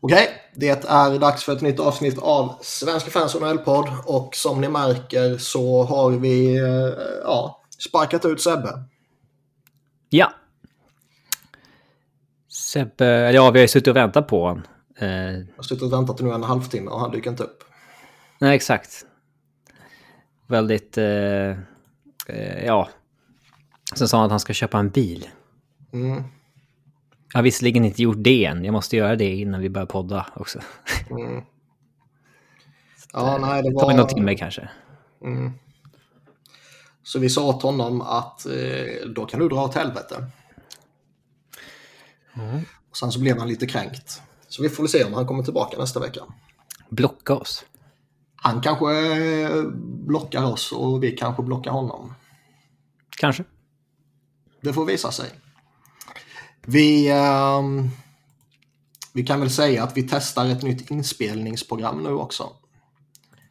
Okej, det är dags för ett nytt avsnitt av Svenska fans och NHL-podd och som ni märker så har vi eh, ja, sparkat ut Sebbe. Ja. Sebbe, ja vi har ju suttit och väntat på honom. Eh, Jag har suttit och väntat nu en halvtimme och han dyker inte upp. nej, exakt. Väldigt, eh, eh, ja. Sen sa han att han ska köpa en bil. Mm, Jag har visserligen inte gjort det än. Jag måste göra det innan vi börjar podda också. mm. Ja, nej, det Det tar var... någon timme kanske. Mm. Så vi sa åt honom att eh, då kan du dra åt helvete. Och sen så blev han lite kränkt. Så vi får väl se om han kommer tillbaka nästa vecka. Blocka oss. Han kanske eh, blockar oss och vi kanske blockar honom. Kanske. Det får visa sig. Vi, ehm, vi kan väl säga att vi testar ett nytt inspelningsprogram nu också.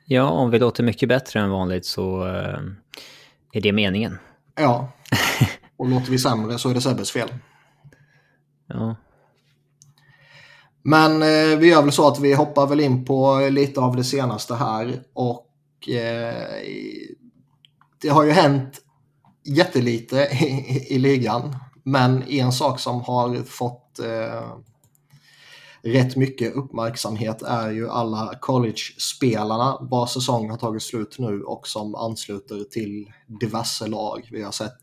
Ja, om vi låter mycket bättre än vanligt så eh, är det meningen. Ja, och låter vi sämre så är det Sebbes fel. Ja. Men eh, vi gör väl så att vi hoppar väl in på lite av det senaste här och eh, det har ju hänt jättelite i, i ligan. Men en sak som har fått eh, rätt mycket uppmärksamhet är ju alla college-spelarna vars säsong har tagit slut nu och som ansluter till diverse lag. Vi har sett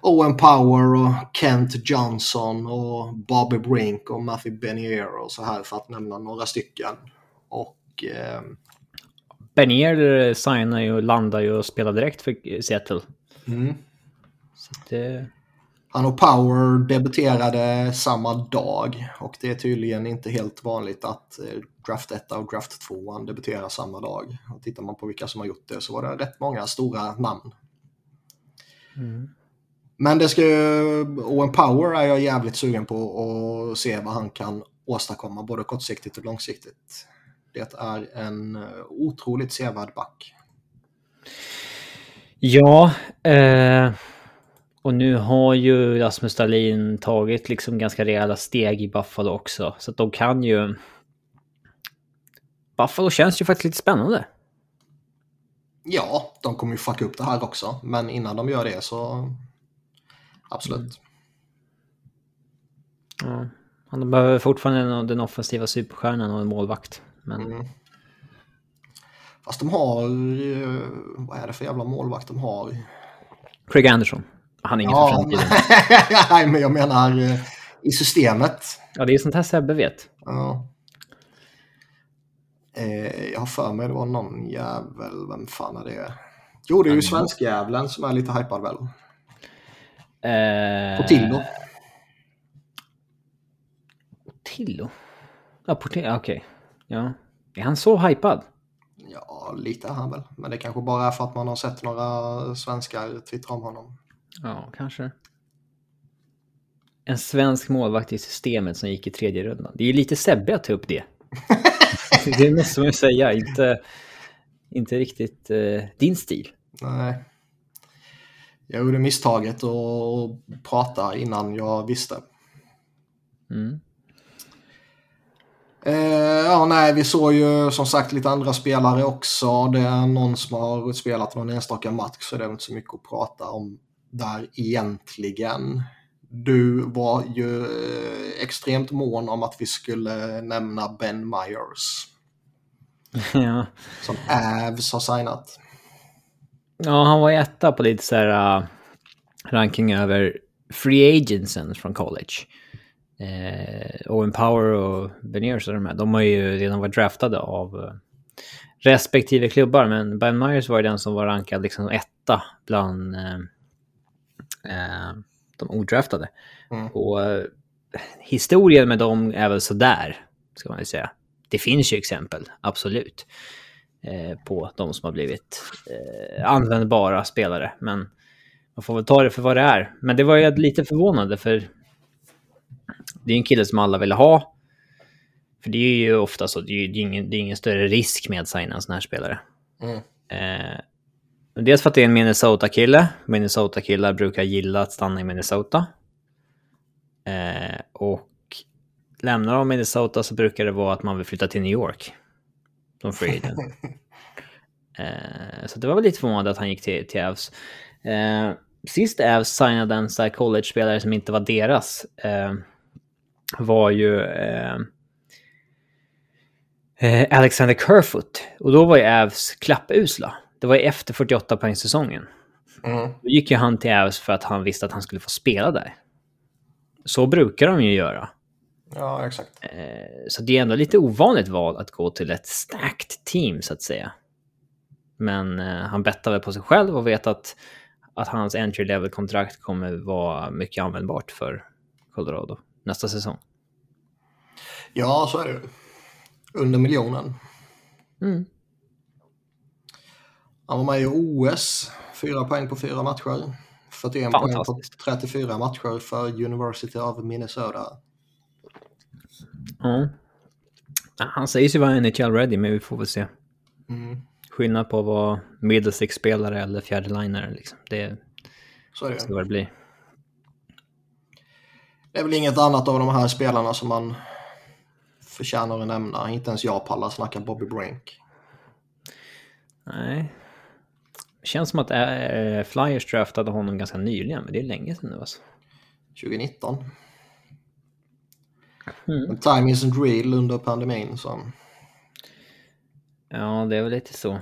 Owen Power och Kent Johnson och Bobby Brink och Matthew Benier och så här för att nämna några stycken. Och eh, Bernier signar ju, landar ju och spelar direkt för Seattle. mm. Så det, han och Power debuterade samma dag och det är tydligen inte helt vanligt att eh, Draft 1 och Draft 2 debuterar samma dag. Och tittar man på vilka som har gjort det så var det rätt många stora namn. mm. Men det ska ju, Owen Power är jag jävligt sugen på att se vad han kan åstadkomma både kortsiktigt och långsiktigt. Det är en eh, otroligt sevärd back. Ja, eh, och nu har ju Rasmus Dahlin tagit liksom ganska rejäla steg i Buffalo också. Så att de kan ju... Buffalo känns ju faktiskt lite spännande. Ja, de kommer ju fucka upp det här också, men innan de gör det så absolut. Ja. De behöver fortfarande den- offensiva superstjärnan och en målvakt. Men Mm. Fast de har, vad är det för jävla målvakt de har? Craig Anderson, han är ingen för Ja, framtiden. nej, men jag menar eh, i systemet. Ja, det är sånt här Sebbe vet. Ja. Eh, jag har för mig det var någon jävel, vem fan är det? Jo, det är ju svenskjävlen som är lite hypad väl? Eh, Portillo. Portillo? Ja, Portillo, okej. Ja. Är han så hypad? Ja, lite är han väl. Men det kanske bara är för att man har sett några svenskar twittra om honom. Ja, kanske. En svensk målvakt i systemet som gick i tredje rundan. Det är ju lite Sebbe att ta upp det. det måste man ju säga. Inte, inte riktigt eh, din stil. Nej. Jag gjorde misstaget att prata innan jag visste. Mm. Eh, ja, nej, vi såg ju som sagt lite andra spelare också. Det är någon som har spelat någon enstaka match så det är inte så mycket att prata om där egentligen. Du var ju eh, extremt mån om att vi skulle nämna Ben Myers ja. som Avs har signat. ja, han var etta på lite så här uh, ranking över free agentsen från college. Eh, Owen Power och Beniers och de här, de har ju redan varit draftade av eh, respektive klubbar, men Ben Myers var ju den som var rankad liksom etta bland eh, de odraftade. Mm. Och eh, historien med dem är väl sådär, ska man väl säga. Det finns ju exempel, absolut, eh, på de som har blivit eh, användbara spelare, men man får väl ta det för vad det är. Men det var ju lite förvånande, för det är en kille som alla vill ha. För det är ju ofta så, det är ju ingen, det är ingen större risk med att signa en sån här spelare. Mm. Eh, dels för att det är en Minnesota-kille. Minnesota-killar brukar gilla att stanna i Minnesota. Eh, och lämnar de Minnesota så brukar det vara att man vill flytta till New York. Som free eh, så det var väl lite förvånande att han gick till, till Avs. Eh, sist Avs signade en här college-spelare som inte var deras eh, var ju eh, eh, Alexander Kerfoot. Och då var ju Avs klappusla. Det var ju efter 48 poäng säsongen. Mm. Då gick ju han till Avs för att han visste att han skulle få spela där. Så brukar de ju göra. Ja, exakt. Eh, så det är ändå lite ovanligt val att gå till ett stacked team så att säga. Men eh, han bettar väl på sig själv och vet att, att hans entry level kontrakt kommer vara mycket användbart för Colorado nästa säsong. Ja, så är det. Under miljonen. Mm. Han var med i OS. Fyra poäng på fyra matcher. 41 poäng på Fantastiskt. 34 matcher för University of Minnesota. Ja. Han sägs ju vara NHL ready, men vi får väl se. Mm. Skillnad på att vara middlestick-spelare eller fjärdelinare. Liksom. Det Så är det ska vad det bli. Det är väl inget annat av de här spelarna som man förtjänar att nämna. Inte ens jag pallar snacka Bobby Brink. Nej. Känns som att äh, Flyers draftade honom ganska nyligen, men det är länge sedan nu alltså. 2019. Mm. Time isn't real under pandemin. Så. Ja, det är väl lite så.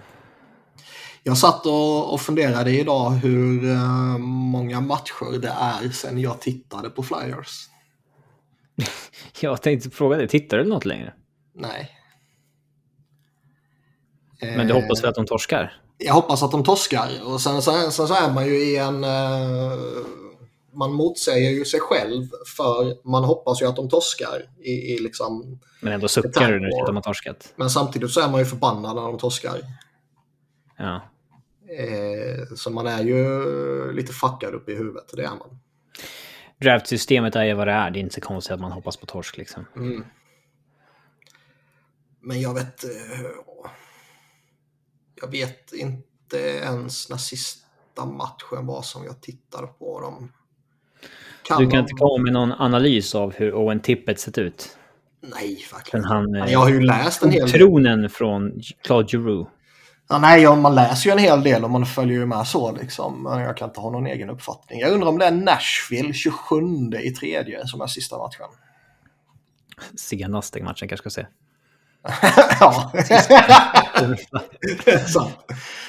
Jag satt och, funderade idag hur eh, många matcher det är sedan jag tittade på Flyers. Jag tänkte fråga dig, tittar du något längre? Nej. Men du Eh, hoppas väl att de torskar? Jag hoppas att de torskar. Och sen, sen, sen så är man ju i en... Eh, man motsäger ju sig själv för man hoppas ju att de torskar. I, i liksom, Men ändå suckar du när de har torskat? men samtidigt så är man ju förbannad när de torskar. Ja. Eh, så man är ju lite fuckad upp i huvudet, det är man. Draftsystemet är ju vad det är. Det är inte så konstigt att man hoppas på torsk liksom. Mm. Men jag vet... eh, Jag vet inte ens när sista matchen var som jag tittade på dem. Kan Du kan de- inte komma med någon analys av hur Owen Tippett sett ut? Nej, verkligen. han... eh, Jag har ju läst en hel del. Tronen från Claude Giroux. Ja, nej, man läser ju en hel del och man följer ju med så liksom. Jag kan inte ha någon egen uppfattning. Jag undrar om det är Nashville 27 i tredje som är sista matchen. Senaste matchen kanske ska se. ja, det är sant.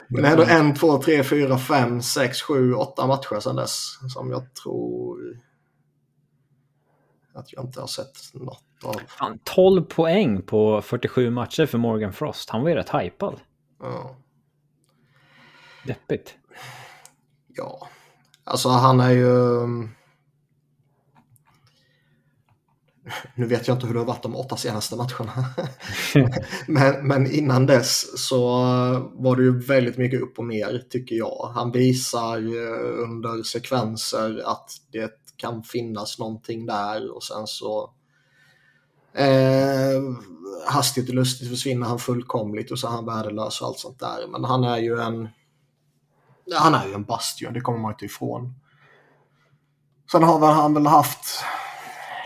Men det är ändå en, två, tre, fyra, fem, sex, sju, åtta matcher sedan dess som jag tror att jag inte har sett något av. Fan, 12 poäng på 47 matcher för Morgan Frost. Han var ju rätt hypad. Ja. Deppigt. Ja, alltså han är ju... Nu vet jag inte hur det har varit de åtta senaste matcherna. men, men innan dess så var det ju väldigt mycket upp och ner tycker jag. Han visar under sekvenser att det kan finnas någonting där och sen så eh, hastigt och lustigt försvinner han fullkomligt och så är han värdelös och allt sånt där. Men han är ju en han är ju en bastion, det kommer man inte ifrån. Sen har väl han väl haft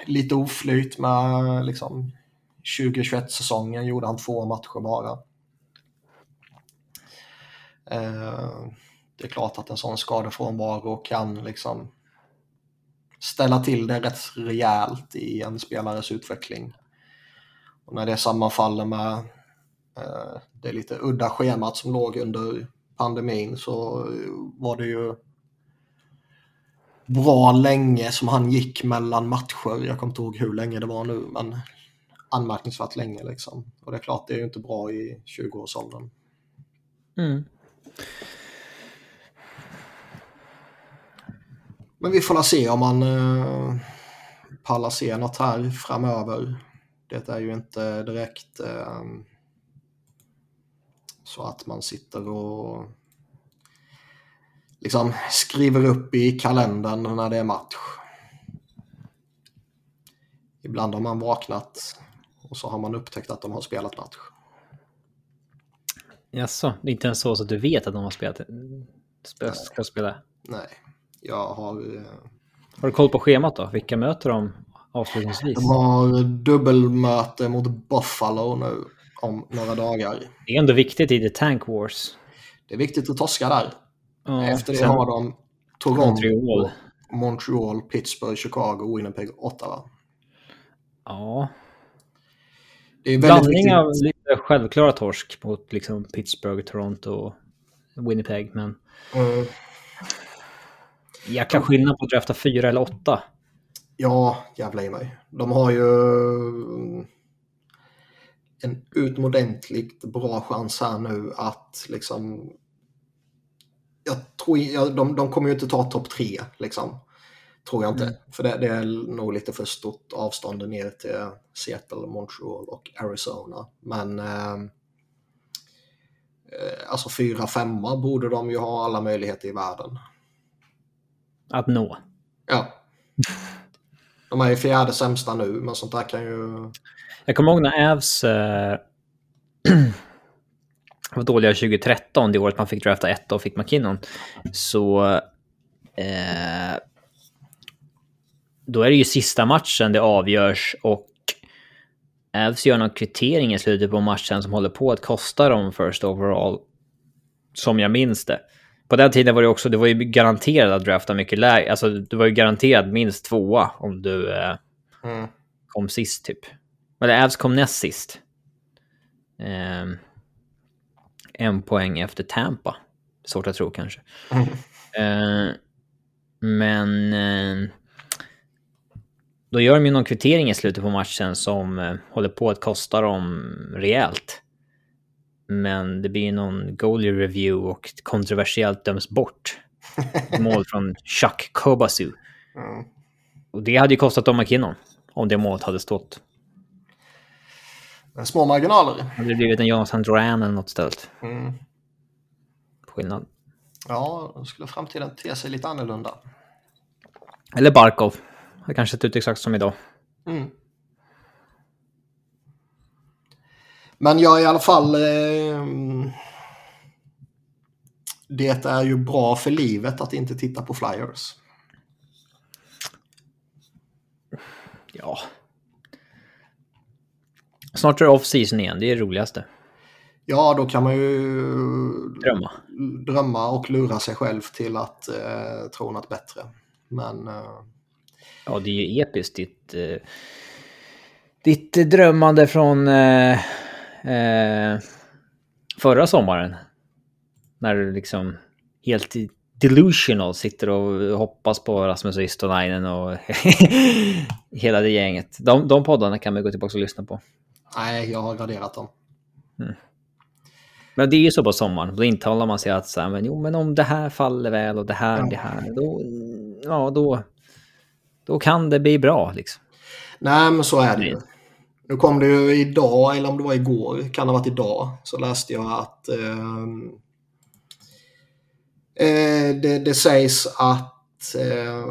lite oflyt med liksom 2021-säsongen gjorde han två matcher bara. Eh, det är klart att en sån skadefrånvaro kan liksom ställa till det rätt rejält i en spelares utveckling. Och när det sammanfaller med eh, det lite udda schemat som låg under pandemin så var det ju bra länge som han gick mellan matcher. Jag kommer inte ihåg hur länge det var nu, men anmärkningsvärt länge liksom. Och det är klart, det är ju inte bra i 20-årsåldern. Mm. Men vi får la se om man eh, pallar se något här framöver. Det är ju inte direkt eh, så att man sitter och liksom skriver upp i kalendern när det är match. Ibland har man vaknat och så har man upptäckt att de har spelat match. Jaså, det är inte ens så att du vet att de har spelat, spe- ska spela? Nej, jag har... eh, Har du koll på schemat då? Vilka möter de avslutningsvis. De har dubbelmöte mot Buffalo nu om några dagar. Det är ändå viktigt i The Tank Wars. Det är viktigt att torska där. Ja, Efter det har de Toronto, Montreal. Montreal, Pittsburgh, Chicago, Winnipeg, Ottawa. Ja, Det är blandning viktigt. av lite självklara torsk mot liksom Pittsburgh, Toronto och Winnipeg. Men Mm, jäkla skillnad på att drafta fyra eller åtta. ja, jävla i mig. De har ju en utomordentligt bra chans här nu att liksom... Jag tror, jag, de, de kommer ju inte ta topp tre, liksom. Tror jag inte. Mm. För det, det är nog lite för stort avstånd ner till Seattle, Montreal och Arizona. Men eh, eh, alltså fyra, femma borde de ju ha alla möjligheter i världen. Att nå. Ja. De är ju fjärde sämsta nu, men sånt där kan ju... Jag kommer ihåg när Avs eh, var dåliga 2013, det året man fick drafta ett och fick McKinnon. Så eh, då är det ju sista matchen det avgörs och Avs gör någon kvittering i slutet på matchen som håller på att kosta dem first overall. Som jag minns det. På den tiden var det också, det var ju garanterat att drafta mycket lägre. Alltså det var ju garanterat minst tvåa om du eh, Mm. kom sist typ. Eller Avs kom näst sist. Ehm, en poäng efter Tampa. Svårt att tro kanske. Mm. Men eh, då gör de ju någon kvittering i slutet på matchen som eh, håller på att kosta dem rejält. Men det blir ju någon goalie review och kontroversiellt döms bort. Mål från Chuck Kobasu. Mm. Och det hade ju kostat dem McKinnon. Om det målet hade stått. Små marginaler. Det hade blivit en Jonathan Duran eller något istället. Mm. Skillnad. Ja, då skulle framtiden te sig lite annorlunda. Eller Barkov. Det kanske sett ut exakt som idag. Mm. Men jag i alla fall... Eh, det är ju bra för livet att inte titta på flyers. Ja. Snart är det off-season igen. Det är det roligaste. Ja, då kan man ju Drömma. drömma och lura sig själv till att eh, tro något bättre. Men eh, Ja, det är ju episkt. Ditt, eh, ditt drömmande från eh, eh, förra sommaren. När du liksom helt delusional sitter och hoppas på Rasmus Ristolainen och hela det gänget. De, de poddarna kan man gå tillbaka och lyssna på. Nej, jag har graderat dem. Men det är ju så på sommaren. Då intalar man sig att så här, men, jo, men om det här faller väl och det här, Ja. det här, då, ja, då, då kan det bli bra liksom. Nej, men så är det ju. Nu kom det ju idag, eller om det var igår, kan ha varit idag, så läste jag att ehm, eh, det, det sägs att eh,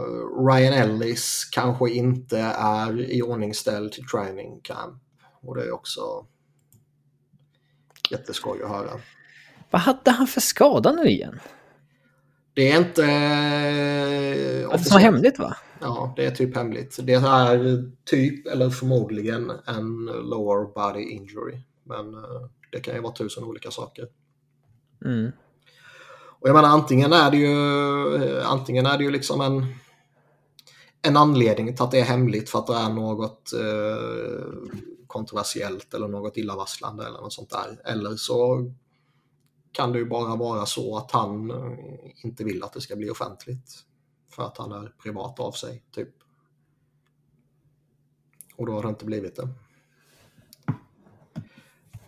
Ryan Ellis kanske inte är i ordningställd till training camp. Och det är också jätteskoj att höra. Vad hade han för skada nu igen? Det är inte... eh, Det var officiellt. hemligt va? Ja, det är typ hemligt. Det är typ, eller förmodligen, en lower body injury. Men eh, det kan ju vara tusen olika saker. Mm. Och jag menar, antingen är det ju, eh, antingen är det ju liksom en, en anledning till att det är hemligt för att det är något eh, kontroversiellt eller något illavarslande eller något sånt där. Eller så kan det ju bara vara så att han eh, inte vill att det ska bli offentligt. För att han är privat av sig, typ. Och då har det inte blivit det.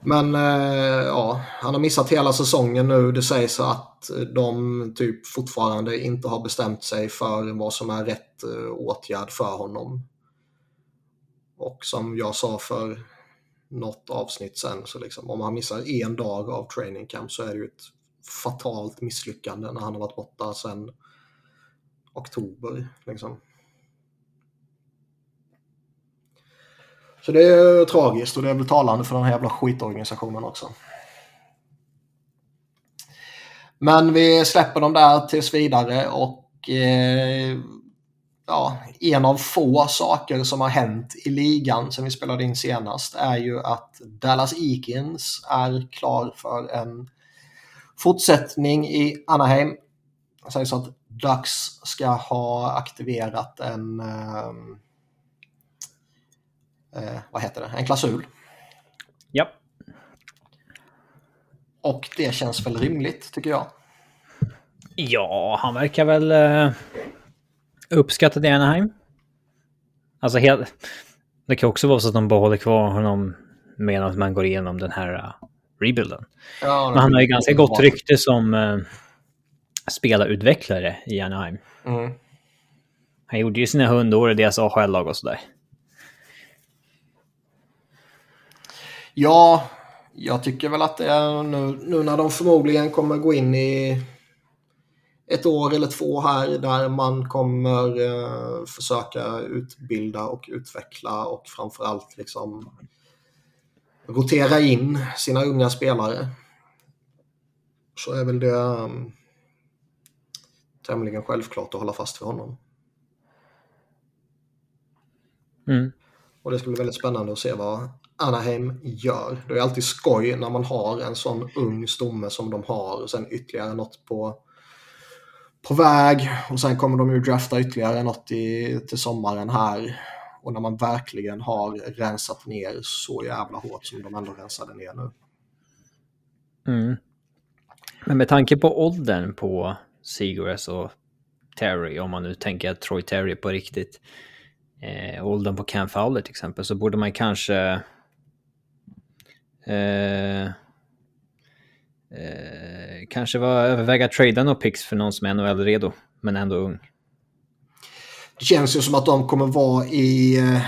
Men eh, ja, han har missat hela säsongen nu. Det sägs att de typ fortfarande inte har bestämt sig för vad som är rätt eh, åtgärd för honom. Och som jag sa för något avsnitt sen, så liksom, om han missar en dag av training camp så är det ju ett fatalt misslyckande när han har varit borta sen oktober. Liksom. Så det är tragiskt och det är väl talande för den här jävla skitorganisationen också. Men vi släpper dem där tills vidare och eh, ja, en av få saker som har hänt i ligan sen vi spelade in senast är ju att Dallas Eakins är klar för en fortsättning i Anaheim. Det sägs att Ducks ska ha aktiverat en eh, eh, vad heter det, en klausul. Ja. Och det känns väl rimligt tycker jag. Ja, han verkar väl uh, uppskattad i Anaheim. Alltså helt... Det kan också vara så att de behåller kvar honom medan man går igenom den här uh, rebuilden. Ja, Men han har ju ganska gott rykte som uh, spelarutvecklare i Anaheim. Mm. Han gjorde ju sina hundår i deras AHL-lag och sådär. Ja, jag tycker väl att det är nu, nu när de förmodligen kommer gå in i ett år eller två här där man kommer eh, försöka utbilda och utveckla och framförallt liksom rotera in sina unga spelare. Så är väl det um, tämligen självklart att hålla fast vid honom. Mm. Och det ska bli väldigt spännande att se vad Anaheim gör. Det är alltid skoj när man har en sån ung stomme som de har och sen ytterligare något på, på väg och sen kommer de ju drafta ytterligare något i, till sommaren här. Och när man verkligen har rensat ner så jävla hårt som de ändå rensade ner nu. Mm. Men med tanke på åldern på Seagrass och Terry, om man nu tänker att Troy Terry på riktigt, eh, åldern på Cam Fowler till exempel, så borde man kanske Eh, eh, kanske var överväga tradea något picks för någon som är NHL-redo, men ändå ung. Det känns ju som att de kommer vara i, eh,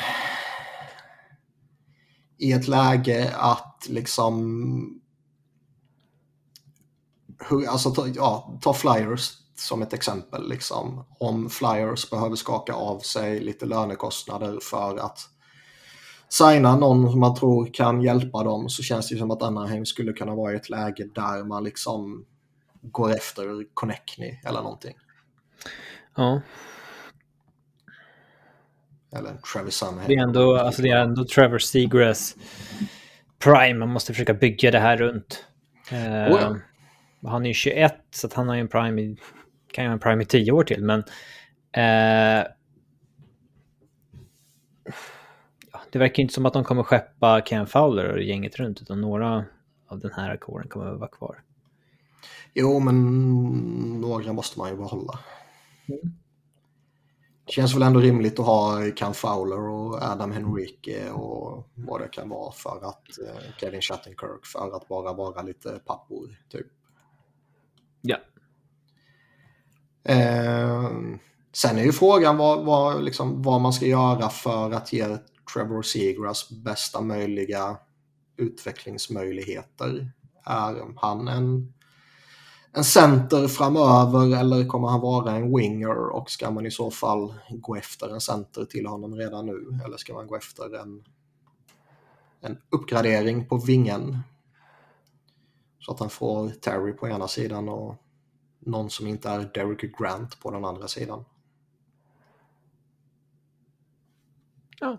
i ett läge att liksom alltså ta, ja, ta Flyers som ett exempel. Liksom. Om Flyers behöver skaka av sig lite lönekostnader för att signa någon som man tror kan hjälpa dem så känns det som att Anaheim skulle kunna vara i ett läge där man liksom går efter Connectney eller någonting. Ja. Eller Travis Sunheim. Det är ändå, alltså det är ändå Trevor Seagrass prime man måste försöka bygga det här runt. Uh, oh ja. Han är ju 21 så att han har ju en prime i, kan ju ha en prime i 10 år till men uh, det verkar inte som att de kommer skeppa Ken Fowler och gänget runt, utan några av den här kåren kommer att vara kvar. Jo, men några måste man ju behålla. Mm. Det känns väl ändå rimligt att ha Ken Fowler och Adam Henrique och vad det kan vara för att eh, Kevin Shattenkirk för att bara vara lite pappor, typ. Ja. Eh, sen är ju frågan vad, vad, liksom, vad man ska göra för att ge Trevor Segras bästa möjliga utvecklingsmöjligheter? Är han en, en center framöver eller kommer han vara en winger och ska man i så fall gå efter en center till honom redan nu eller ska man gå efter en, en uppgradering på vingen? Så att han får Terry på ena sidan och någon som inte är Derek Grant på den andra sidan. Ja.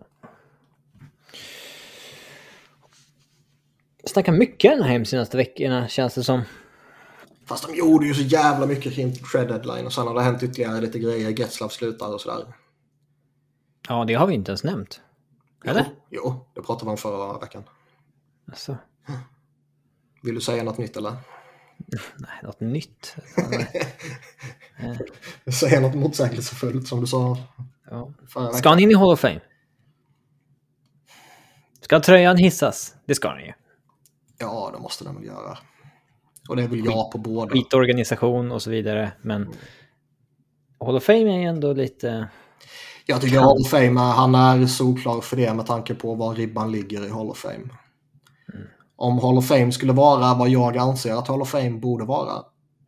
Snackat mycket den här senaste veckorna känns det som. Fast de gjorde ju så jävla mycket kring trade deadline och sen har det hänt ytterligare lite grejer. Getslav slutar och sådär. Ja, det har vi inte ens nämnt. Eller? Jo, jo det pratade vi om förra veckan. Alltså. Vill du säga något nytt eller? Nej, något nytt? säga något motsägelsefullt som du sa ja. förra veckan. Ska han in i Hall of Fame? Ska tröjan hissas? Det ska han ju. Ja, det måste den väl göra. Och det är väl jag på båda. Skitorganisation och så vidare. Men mm. Hall of Fame är ändå lite... Jag tycker Hall of Fame, han är solklar för det med tanke på var ribban ligger i Hall of Fame. Mm. Om Hall of Fame skulle vara vad jag anser att Hall of Fame borde vara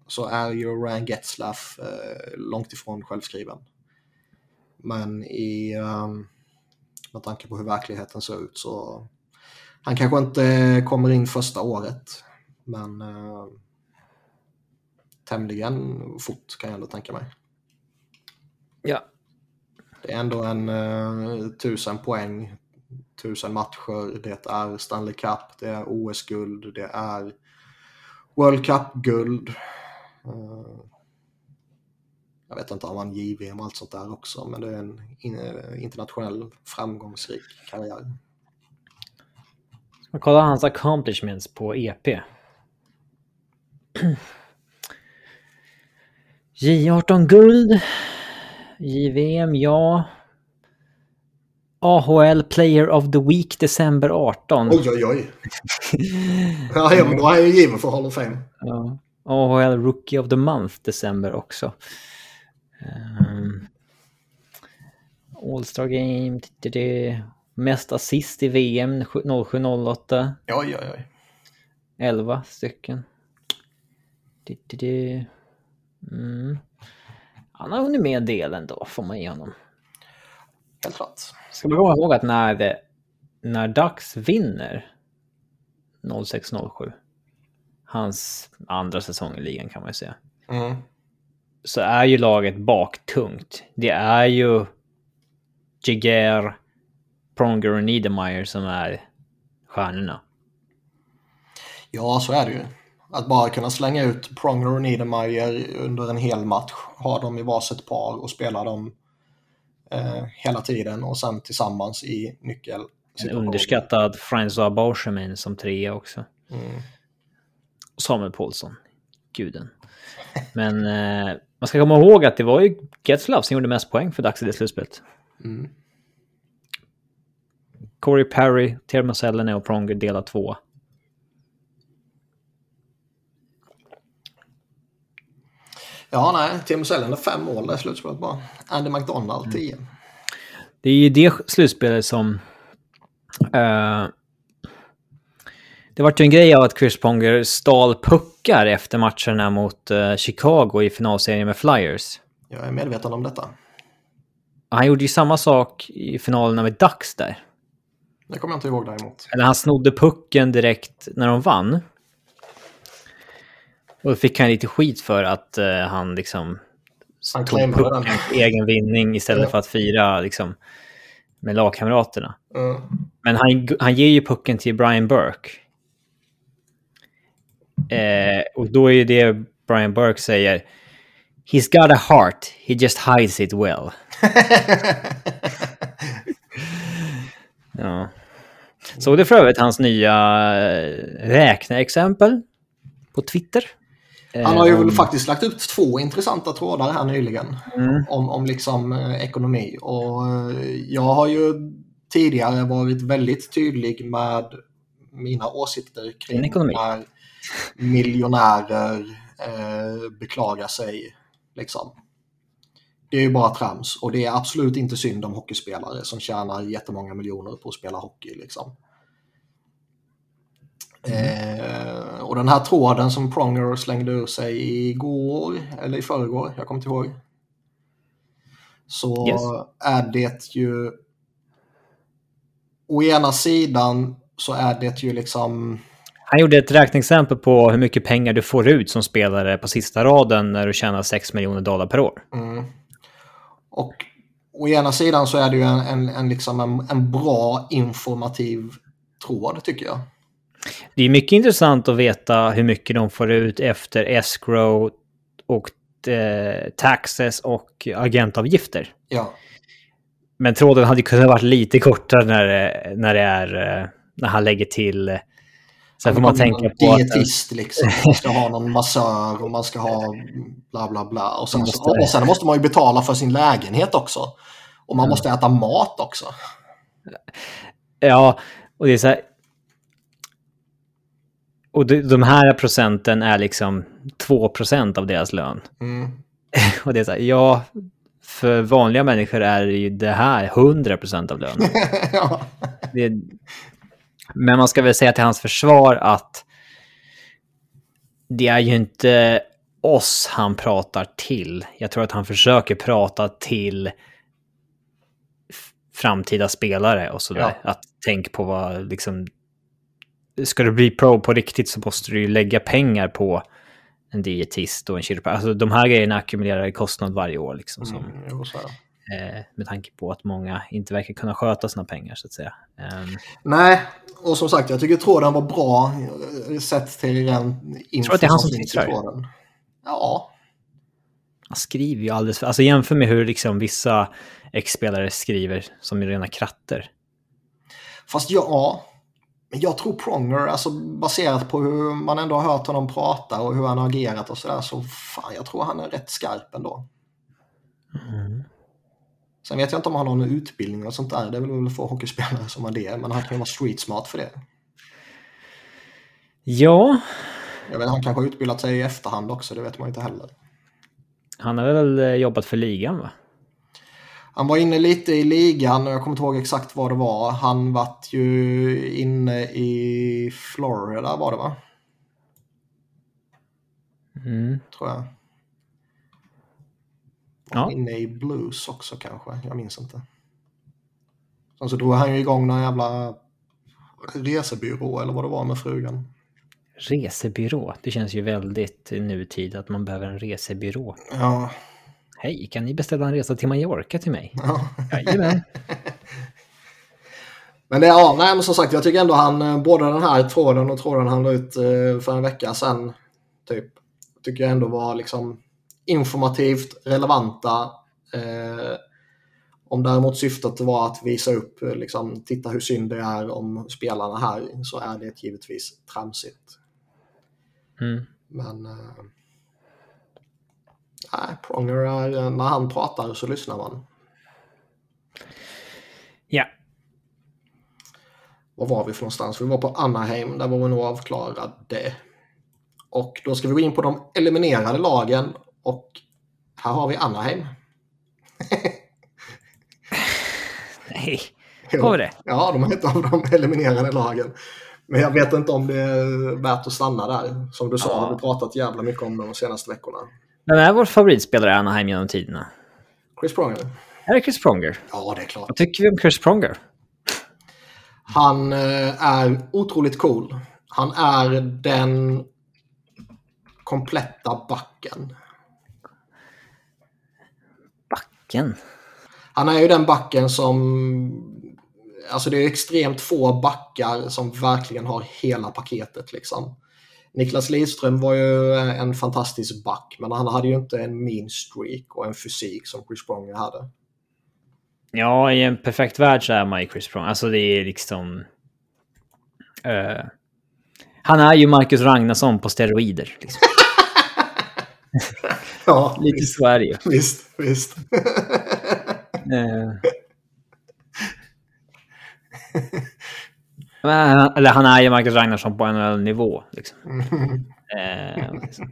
så är ju Ryan Getzlaff eh, långt ifrån självskriven. Men i, um, med tanke på hur verkligheten ser ut så han kanske inte kommer in första året, men eh, tämligen fort kan jag ändå tänka mig. Ja. Det är ändå en uh, tusen poäng, tusen matcher, det är Stanley Cup, det är OS-guld, det är World Cup-guld. Uh, jag vet inte om han JVM och allt sånt där också, men det är en in, internationell framgångsrik karriär. Ska kolla hans accomplishments på EP. J18 guld. JVM, ja. AHL Player of the Week december 18. Oj, oj, oj. ja, men då är jag ju given för Hall of Fame. Ja. AHL Rookie of the Month december också. Um, All-Star Game. Det, mest assist i VM 07-08. Oj, oj, oj. 11 stycken. Det, det, det. Mm. Han har hunnit med en del ändå, får man ge honom. Helt klart. Ska man komma ihåg att när, det, när Dax vinner 06-07, hans andra säsong i ligan kan man ju säga, Mm. så är ju laget baktungt. Det är ju Jagger, Pronger och Niedermeyer som är stjärnorna. Ja, så är det ju. Att bara kunna slänga ut Pronger och Niedermeyer under en hel match, ha dem i varsitt par och spela dem eh, hela tiden och sen tillsammans i nyckel. En underskattad François Beauchemin som trea också. Mm. Samuel Paulsson. Guden. Men eh, man ska komma ihåg att det var ju Getzlaff som gjorde mest poäng för Dax i det slutspelet. Mm. Corey Perry, Termo Sellene och Pronger delar två. Ja, nej, Tim Sellen är fem mål i slutspelet bara. Andy McDonald tio. Det är ju det slutspelet som... eh, det var ju en grej av att Chris Pronger stal puckar efter matcherna mot eh, Chicago i finalserien med Flyers. Jag är medveten om detta. Han gjorde ju samma sak i finalerna med Ducks där. Det kommer jag inte ihåg däremot. Eller han snodde pucken direkt när de vann. Och då fick han lite skit för att eh, han liksom... Han tog pucken egen vinning istället Ja. för att fira liksom, med lagkamraterna. Mm. Men han, han ger ju pucken till Brian Burke. Eh, och då är ju det Brian Burke säger. He's got a heart, he just hides it well. Ja. Såg du för övrigt hans nya eh, räkneexempel på Twitter? Han har ju Eh, väl faktiskt lagt ut två intressanta trådar här nyligen. Mm. Om, om liksom eh, ekonomi. Och jag har ju tidigare varit väldigt tydlig med mina åsikter kring när miljonärer eh, beklagar sig. Liksom. Det är ju bara trams och det är absolut inte synd om hockeyspelare som tjänar jättemånga miljoner på att spela hockey. Liksom. Eh, och den här tråden som Pronger slängde ur sig igår, eller i förrgår, jag kommer inte ihåg. Så Yes. är det ju... Å ena sidan så är det ju liksom... Han gjorde ett räkneexempel på hur mycket pengar du får ut som spelare på sista raden när du tjänar 6 miljoner dollar per år. Mm, och å ena sidan så är det ju en, en, en, liksom en, en bra informativ tråd tycker jag. Det är mycket intressant att veta hur mycket de får ut efter escrow och eh, taxes och agentavgifter. Ja, Men tråden hade kunnat varit lite kortare när, det- när det är eh, när han lägger till. Sen får man tänka på att Dietist liksom. Man ska ha någon massör och man ska ha bla bla bla. Och sen, måste- och sen måste man ju betala för sin lägenhet också. Och man Ja. måste äta mat också. ja, och det är så här. Och de, de här procenten är liksom 2 procent av deras lön. Mm. Och det är så här, ja, för vanliga människor är ju det här 100 procent av lönen. ja. Det, men man ska väl säga till hans försvar att det är ju inte oss han pratar till. Jag tror att han försöker prata till framtida spelare och sådär. Att tänk på vad liksom... Ska du bli pro på riktigt så måste du ju lägga pengar på en dietist och en kiropraktor. Alltså de här grejerna ackumulerar i kostnad varje år liksom. Som, Mm, Eh, med tanke på att många inte verkar kunna sköta sina pengar så att säga. Um, Nej, och som sagt jag tycker tråden var bra sett till den info tror att det är han som twittrar? Ja. Han skriver ju alldeles för... Alltså jämför med hur liksom vissa X-spelare skriver som är rena kratter. Fast ja, jag tror Pronger, alltså baserat på hur man ändå har hört honom prata och hur han har agerat och sådär, så fan, jag tror han är rätt skarp ändå. Mm. Sen vet jag inte om han har någon utbildning och sånt där. Det är väl få hockeyspelare som har det, men han kan ju vara street smart för det. Ja. Jag vet, han kanske har utbildat sig i efterhand också, det vet man inte heller. Han har väl eh, jobbat för ligan va? Han var inne lite i ligan, jag kommer inte ihåg exakt vad det var. Han vart ju inne i Florida var det va? Mm. Tror jag. Ja. Inne i Blues också kanske, jag minns inte. Sen så drog han ju igång någon jävla resebyrå eller vad det var med frugan. Resebyrå? Det känns ju väldigt nutid att man behöver en resebyrå. Ja. Hej, kan ni beställa en resa till Mallorca till mig? Ja. Jajamän. Men det, ja, nej men som sagt, jag tycker ändå han, eh, både den här tråden och tråden han la ut eh, för en vecka sedan, typ, tycker jag ändå var liksom informativt relevanta. Eh, om däremot syftet var att visa upp, eh, liksom, titta hur synd det är om spelarna här, så är det givetvis tramsigt. Mm. Men eh, nej, Pronger är, när han pratar så lyssnar man. Ja. Var var vi för någonstans? Vi var på Anaheim, där var vi nog avklarade. Och då ska vi gå in på de eliminerade lagen och här har vi Anaheim. Nej, har vi det? Ja, de är ett av de eliminerade lagen. Men jag vet inte om det är värt att stanna där. Som du sa, ja. har vi pratat jävla mycket om de senaste veckorna. Vem är vår favoritspelare i Anaheim genom tiderna? Chris Pronger. Är det Chris Pronger? Ja, det är klart. Vad tycker vi om Chris Pronger? Han eh, är otroligt cool. Han är den kompletta backen. Backen? Han är ju den backen som... Alltså det är extremt få backar som verkligen har hela paketet liksom. Niklas Lidström var ju en fantastisk back, men han hade ju inte en mean streak och en fysik som Chris Pronger hade. Ja, i en perfekt värld så är man ju Chris Pronger. Alltså det är liksom... Uh, han är ju Marcus Ragnarsson på steroider. Liksom. Ja, Lite visst. så är det ju. Visst, visst. uh. Eller han är ju Marcus Ragnarsson på en nivå. Liksom. eh, liksom.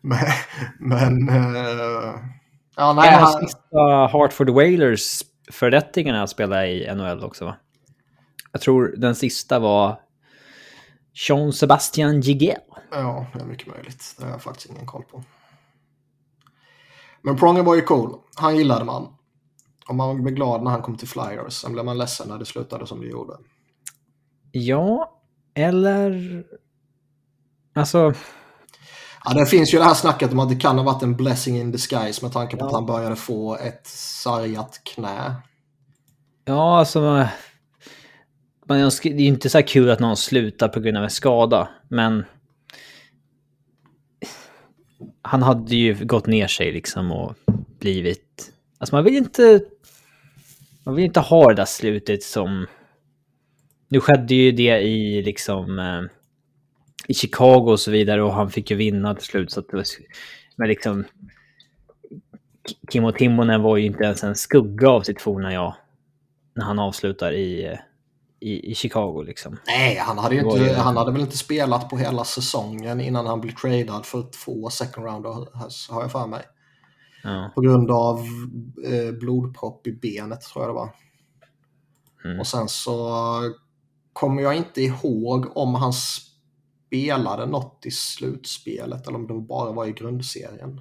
men... men uh, ja, nej, en av han... sista Hartford Whalers fördettingarna spelade i NHL också va? Jag tror den sista var Jean Sebastian Giguel. Ja, det är mycket möjligt. Det har jag faktiskt ingen koll på. Men Pronger var ju cool. Han gillade man. Och man blev glad när han kom till Flyers. Sen blev man ledsen när det slutade som det gjorde. Ja, eller... Alltså... Ja, det finns ju det här snacket om att det kan ha varit en blessing in disguise med tanke på ja. att han började få ett sargat knä. Ja, alltså... Man, det är inte så kul att någon slutar på grund av en skada, men... Han hade ju gått ner sig liksom och blivit... Alltså man vill inte man vill inte ha det där slutet som... Nu skedde ju det i liksom... Eh, I Chicago och så vidare och han fick ju vinna till slut. Så att det var, men liksom... Kimmo Timonen var ju inte ens en skugga av sitt forna jag. När han avslutar i, eh, i, i Chicago liksom. Nej, han hade, inte, ju... han hade väl inte spelat på hela säsongen innan han blev tradad för två second round har jag för mig. Ja. På grund av eh, blodpropp i benet tror jag det var. Mm. Och sen så kommer jag inte ihåg om han spelade något i slutspelet eller om det bara var i grundserien.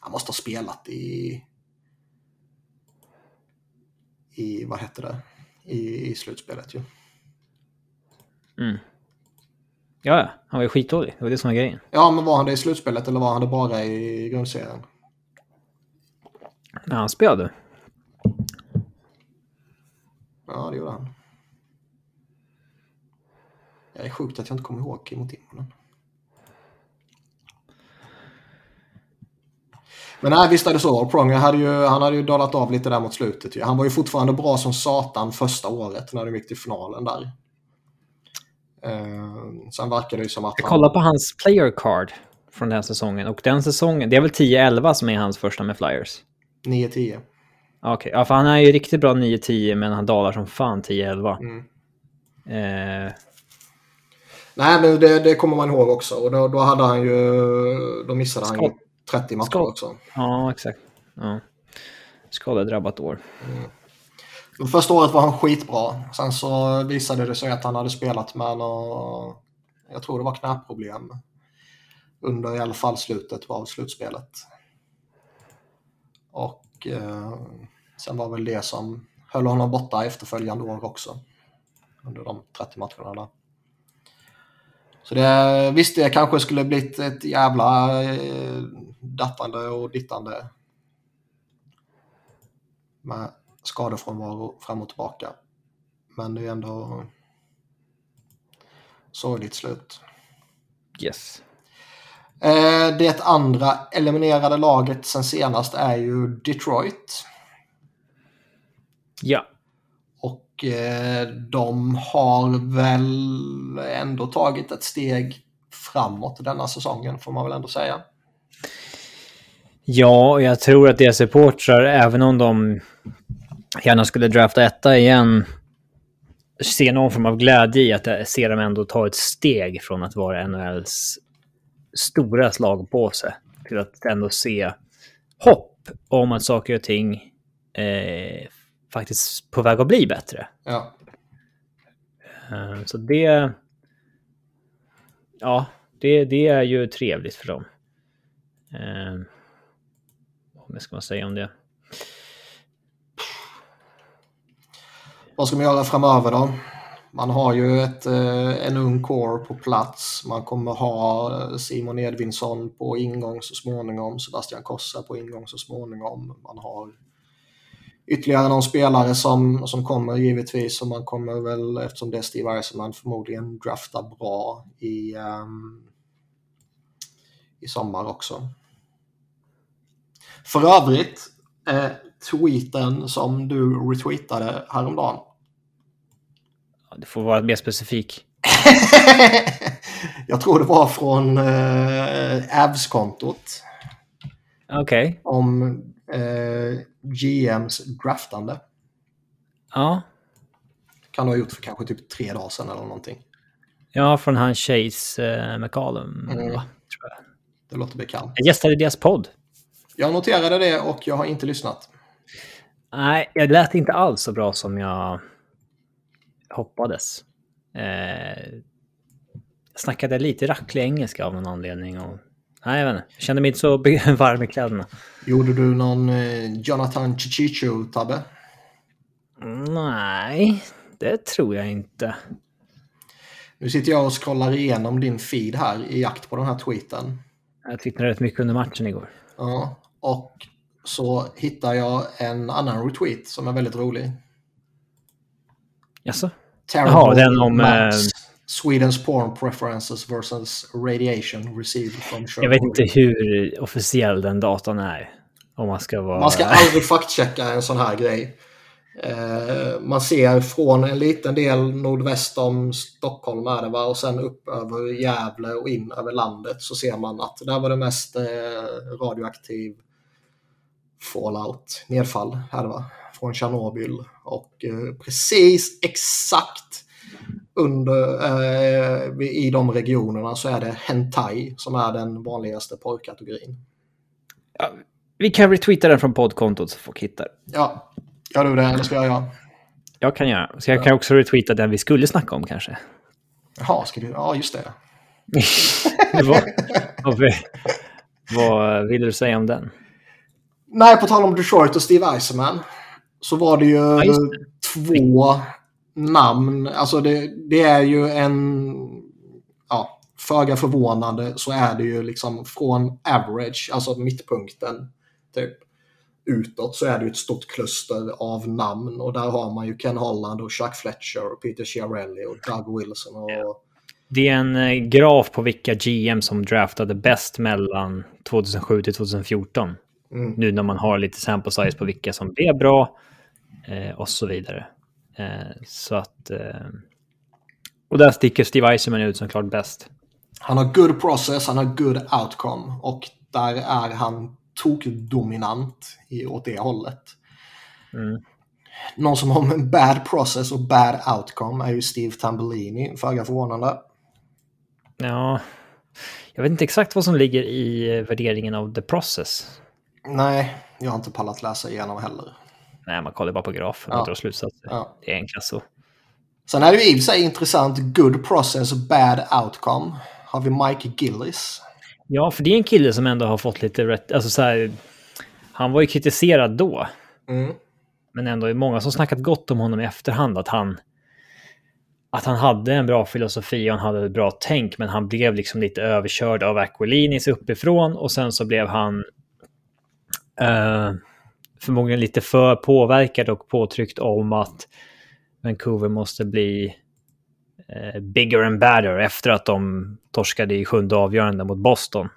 Han måste ha spelat i... I, vad hette det? I, i slutspelet ju. Mm. Ja, ja, han var ju skitdålig. Det var det som var grejen. Ja, men var han det i slutspelet eller var han det bara i grundserien? Ja, han spelade. Ja, det gjorde han. Det är sjukt att jag inte kommer ihåg Kimmo Timonen. Men nej, visst är det så. Pronger hade ju, han hade ju dalat av lite där mot slutet. Ju. Han var ju fortfarande bra som satan första året när de gick till finalen där. Uh, sen verkar det ju som att Jag kollar på hans player card från den säsongen. Och den säsongen, det är väl 10-11 som är hans första med Flyers? 9-10. Okej, okay. ja, för han är ju riktigt bra 9-10 men han dalar som fan 10-11. Mm. Eh, Nej, men det, det, kommer man ihåg också. Och då, då hade han ju... Då missade han ju 30 matcher Skott. också. Ja, exakt. Ja. Skadedrabbat år. Mm. Första året var han skitbra. Sen så visade det sig att han hade spelat med någon, jag tror det var knäproblem under i alla fall slutet av slutspelet. Och eh, sen var väl det som höll honom borta efterföljande år också. Under de 30 matcherna där. Så det, visst, det kanske skulle blivit ett jävla eh, dattande och dittande med skadefrånvaro fram och tillbaka. Men det är ändå sorgligt slut. Yes. Eh, det andra eliminerade laget sen senast är ju Detroit. Ja. Och eh, de har väl ändå tagit ett steg framåt denna säsongen får man väl ändå säga. Ja, jag tror att deras supportrar, även om de gärna skulle drafta etta igen, ser någon form av glädje i att se dem ändå ta ett steg från att vara NHLs stora slagpåse till att ändå se hopp om att saker och ting eh, faktiskt på väg att bli bättre. Ja. Uh, så det... Ja, det, det är ju trevligt för dem. Vad ska man säga om det? Vad ska man göra framöver då? Man har ju ett, eh, en ung core på plats. Man kommer ha eh, Simon Edvinsson på ingång så småningom. Sebastian Kossa på ingång så småningom. Man har ytterligare någon spelare som, som kommer givetvis. Och man kommer väl, eftersom det är Steve Eisenman, förmodligen drafta bra i, um, i sommar också. För övrigt, eh, tweeten som du retweetade häromdagen. Du får vara mer specifik. jag tror det var från eh, Avs-kontot. Okej. Okay. Om eh, GMs draftande. Ja. Kan du ha gjort för kanske typ tre dagar sedan eller någonting. Ja, från han Chase eh, McCallum. Mm. Det låter bekant. Jag gästade deras podd. Jag noterade det och jag har inte lyssnat. Nej, jag lät inte alls så bra som jag hoppades. Eh, jag snackade lite racklig engelska av någon anledning. Och, nej, jag vet inte. Jag kände mig inte så varm i kläderna. Gjorde du någon eh, Jonathan Chichicho-tabbe? Nej, det tror jag inte. Nu sitter jag och scrollar igenom din feed här i jakt på den här tweeten. Jag twittrade rätt mycket under matchen igår. Ja, och så hittar jag en annan retweet som är väldigt rolig. Jaså? Jaha, den om... Maps, uh... Swedens porn preferences versus radiation received from Jag vet inte hur officiell den datan är. Om man ska vara... Man ska aldrig faktchecka en sån här grej. Eh, man ser från en liten del nordväst om Stockholm är det va? och sen upp över Gävle och in över landet så ser man att där var det mest eh, radioaktiv fallout, nedfall här va? från Tjernobyl och eh, precis exakt under, eh, i de regionerna så är det hentai som är den vanligaste porrkategorin. Ja, vi kan retweeta den från poddkontot så folk hittar. Ja, gör du det eller ska jag göra? Jag kan göra. Så jag ja. kan också retweeta den vi skulle snacka om kanske. Jaha, ska du? Ja, just det. vad, vad, vad vill du säga om den? Nej, på tal om Detroit och Steve Eisenman så var det ju ja, det. två namn. Alltså det, det, är ju en... Ja, föga förvånande så är det ju liksom från average, alltså mittpunkten, typ. utåt så är det ju ett stort kluster av namn och där har man ju Ken Holland och Chuck Fletcher och Peter Chiarelli och Doug Wilson. Och... Det är en eh, graf på vilka GM som draftade bäst mellan 2007 till 2014. Mm. Nu när man har lite sample size på vilka som blev bra eh, och så vidare. Eh, så att... Eh, och där sticker Steve Eisenman ut som klart bäst. Han har good process, han har good outcome och där är han tokdominant åt det hållet. Mm. Någon som har en bad process och bad outcome är ju Steve Tambellini, föga förvånande. Ja, jag vet inte exakt vad som ligger i eh, värderingen av the process. Nej, jag har inte pallat läsa igenom heller. Nej, man kollar bara på grafen och ja. drar slutsatser. Ja. Det är enklast så. Sen är det ju i och för sig intressant, good process bad outcome. Har vi Mike Gillis. Ja, för det är en kille som ändå har fått lite rätt, alltså så här, han var ju kritiserad då. Mm. Men ändå är många som snackat gott om honom i efterhand, att han att han hade en bra filosofi och han hade ett bra tänk, men han blev liksom lite överkörd av Aquilinis uppifrån och sen så blev han uh, förmodligen lite för påverkad och påtryckt om att Vancouver måste bli uh, bigger and badder efter att de torskade i sjunde avgörande mot Boston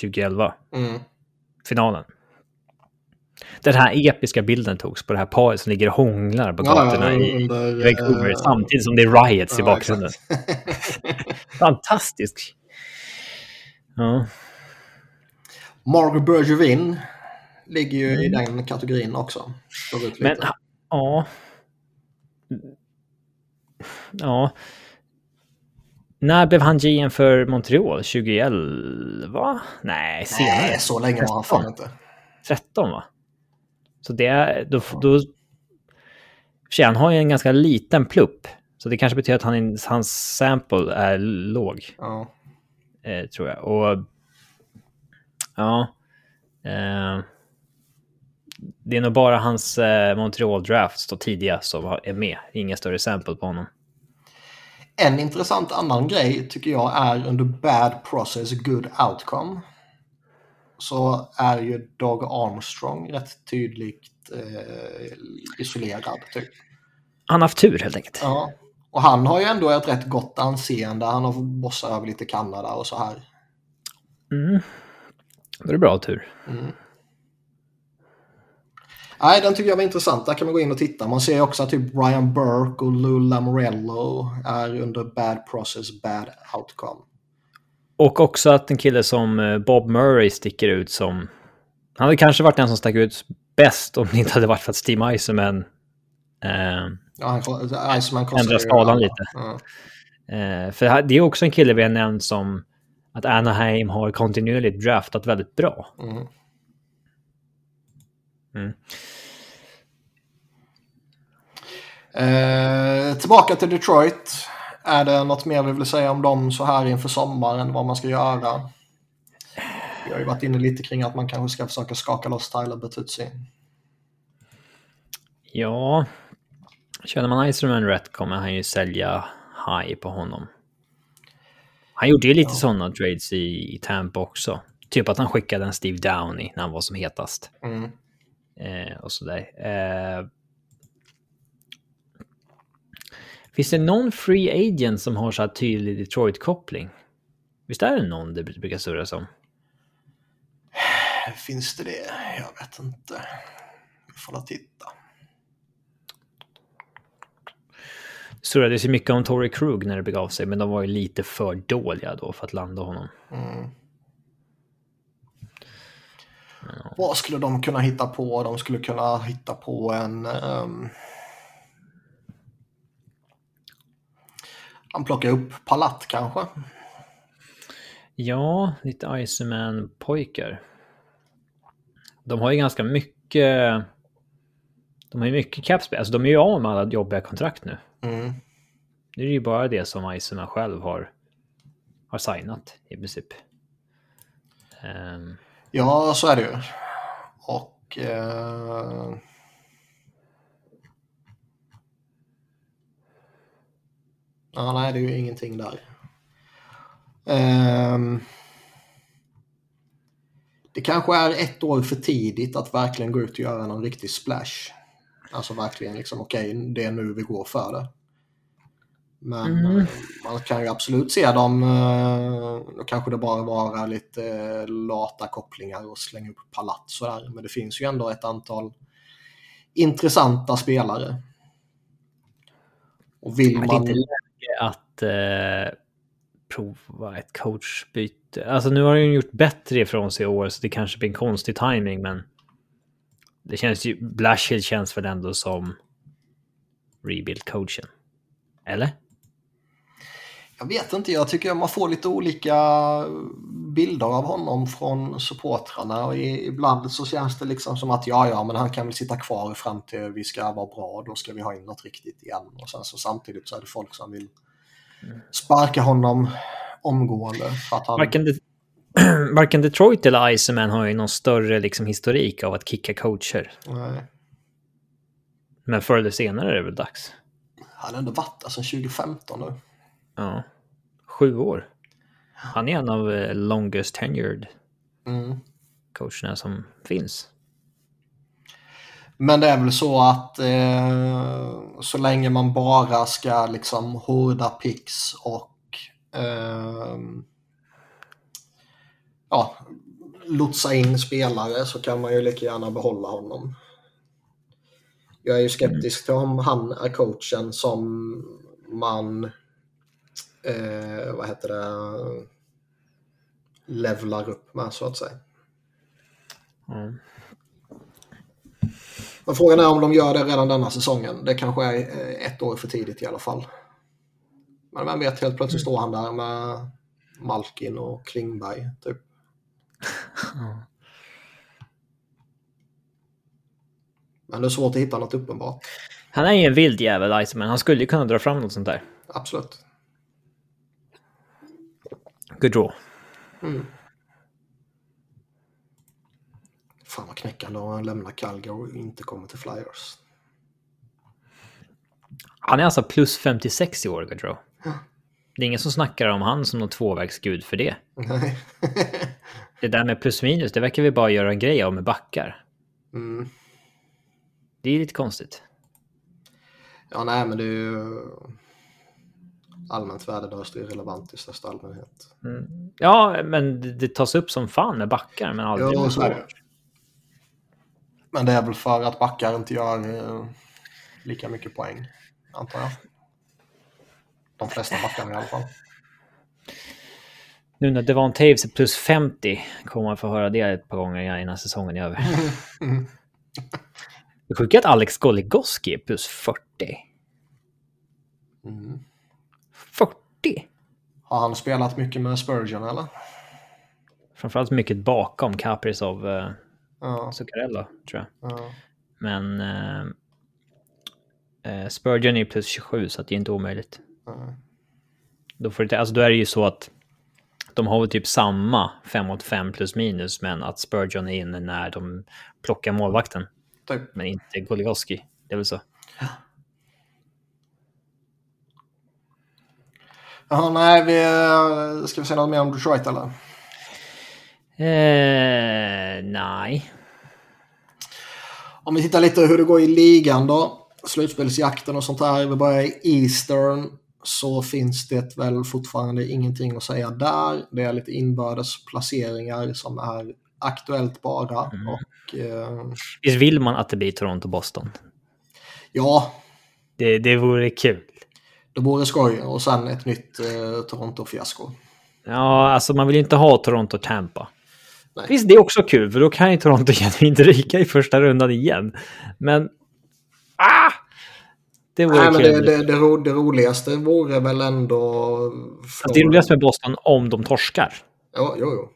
2011. Mm. Finalen. Den här episka bilden togs på det här paret som ligger och hånglar på gatorna ja, i Vancouver äh, samtidigt som det är riots ja, i bakgrunden. Fantastisk. Ja. Margot Bergevin ligger ju mm. i den kategorin också. Men ja. Ja. När blev han GM för Montreal? 2011? Nej, senare. Nej, så länge var han fan inte. 13 va? Så det är, då, då för han har ju en ganska liten plupp. Så det kanske betyder att han, hans sample är låg. Ja. Eh, tror jag. Och ja. Eh, det är nog bara hans eh, Montreal Drafts då tidiga som är med. Inga större sample på honom. En intressant annan grej tycker jag är under bad process good outcome så är ju Doug Armstrong rätt tydligt eh, isolerad. Typ. Han har haft tur helt enkelt. Ja. Och han har ju ändå ett rätt gott anseende. Han har fått bossa över lite Kanada och så här. Mm. Det är bra tur. Mm. Nej, den tycker jag var intressant. Där kan man gå in och titta. Man ser också att typ Brian Burke och Lou Lamorello är under bad process, bad outcome. Och också att en kille som eh, Bob Murray sticker ut som... Han hade kanske varit den som stack ut bäst om det inte hade varit för att Steve Eisenman... Eh, ja, Eisenman ändrar skalan lite. Ja. Eh, för det är också en kille vi har nämnt som att Anaheim har kontinuerligt draftat väldigt bra. Mm. Mm. Eh, tillbaka till Detroit. Är det något mer vi vill säga om dem så här inför sommaren, vad man ska göra? Vi har ju varit inne lite kring att man kanske ska försöka skaka loss Tyler Bertuzzi. Ja, känner man Iserman rätt kommer han ju sälja high på honom. Han gjorde ju lite ja. sådana trades i, i Tampa också. Typ att han skickade en Steve Downey när han var som hetast. Mm. Eh, och sådär. Eh, Finns det någon free agent som har så här tydlig Detroit-koppling? Visst är det någon det brukar surras om? Finns det det? Jag vet inte. Vi får titta. Surrades ju mycket om Tory Krug när det begav sig, men de var ju lite för dåliga då för att landa honom. Mm. Ja. Vad skulle de kunna hitta på? De skulle kunna hitta på en... Um Han plockar upp Palat kanske? Ja, lite Iceman-pojkar. De har ju ganska mycket... De har ju mycket capspel. Alltså de är ju av med alla jobbiga kontrakt nu. Mm. Nu är det ju bara det som Iceman själv har, har signat i princip. Um... Ja, så är det ju. Och... Eh... Ja, nej, det är ju ingenting där. Eh... det kanske är ett år för tidigt att verkligen gå ut och göra någon riktig splash. Alltså verkligen liksom, okej, okay, det är nu vi går för det. Men mm. Eh, man kan ju absolut se dem, då kanske det bara vara lite lata kopplingar och slänga upp palats sådär. Men det finns ju ändå ett antal intressanta spelare. Och vill man... Det är inte läge att eh, prova ett coachbyte. Alltså nu har de gjort bättre ifrån sig i år så det kanske blir en konstig timing men det känns ju, Blashill känns väl ändå som rebuild-coachen. Eller? Jag vet inte, jag tycker man får lite olika bilder av honom från supportrarna och ibland så känns det liksom som att ja, ja, men han kan väl sitta kvar fram till vi ska vara bra, då ska vi ha in något riktigt igen. Och sen så samtidigt så är det folk som vill sparka honom omgående. För att han... varken, De varken Detroit eller Iceman har ju någon större liksom, historik av att kicka coacher. Nej. Men förr eller senare är det väl dags. Han har ändå varit där sedan 2015 nu. Ja. Sju år. Han är en av eh, longest tenured mm. coacherna som finns. Men det är väl så att eh, så länge man bara ska liksom hårda picks och eh, ja, lotsa in spelare så kan man ju lika gärna behålla honom. Jag är ju skeptisk till om han är coachen som man eh, vad heter det levlar upp med så att säga. Mm. Men frågan är om de gör det redan denna säsongen. Det kanske är eh, ett år för tidigt i alla fall. Men vem vet, helt plötsligt står han där med Malkin och Klingberg. Typ. Men det är svårt att hitta något uppenbart. Han är ju en vild jävel, men han skulle ju kunna dra fram något sånt där. Absolut. Good draw. Mm. Fan vad knäckande om han lämnar Calgary och inte kommer till Flyers. Han är alltså plus 56 i år, Gaudreau. Ja. Det är ingen som snackar om han som någon tvåvägsgud för det. Nej. det där med plus minus, det verkar vi bara göra en grej av med backar. Mm. Det är lite konstigt. Ja, nej, men det är ju allmänt värdelöst och irrelevant i största allmänhet. Mm. Ja, men det, det tas upp som fan med backar, men aldrig ja, med så Men det är väl för att backar inte gör eh, lika mycket poäng, antar jag. De flesta backarna i alla fall. Nu när Devon Taves är plus 50 kommer man få höra det ett par gånger innan säsongen är över. Det sjuka är att Alex Goligoski är plus 40. Mm. 40? Har han spelat mycket med Spurgeon eller? Framförallt mycket bakom Kaprizov eh, ja. Zuccarello, tror jag. Ja. Men eh, eh, Spurgeon är plus 27 så det är inte omöjligt. Mm. Då, får det, alltså, då är det ju så att de har väl typ samma 5 mot 5 plus minus, men att Spurgeon är inne när de plockar målvakten. Typ. Men inte Goligoski. Det är väl så. Jaha, nej, vi, eh, ska vi säga något mer om Detroit eller? Eh, nej. Om vi tittar lite hur det går i ligan då. Slutspelsjakten och sånt där. Vi börjar i Eastern. Så finns det väl fortfarande ingenting att säga där. Det är lite inbördes placeringar som är aktuellt bara. Mm. Och, eh... Visst vill man att det blir Toronto-Boston? Ja. Det, det vore kul. Det vore skoj och sen ett nytt eh, Toronto-fiasko. Ja, alltså man vill ju inte ha Toronto-Tampa. Visst, det är också kul, för då kan ju Toronto genuint ryka i första rundan igen. Men... Ah! Det vore Nej, men det, det, det, ro, det, roligaste vore väl ändå... Från... Det roligaste med Boston om de torskar. Ja, jo, jo.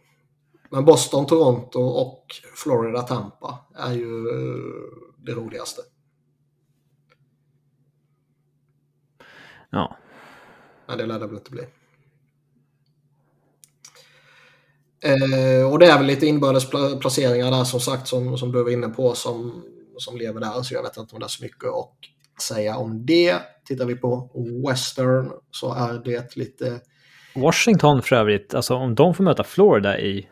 Men Boston, Toronto och Florida, Tampa är ju eh, det roligaste. Ja. Men det lär det väl inte bli. Eh, och det är väl lite inbördes placeringar där som sagt som, som du var inne på som, som lever där. Så jag vet inte om det är så mycket att säga om det. Tittar vi på Western så är det lite... Washington för övrigt, alltså om de får möta Florida i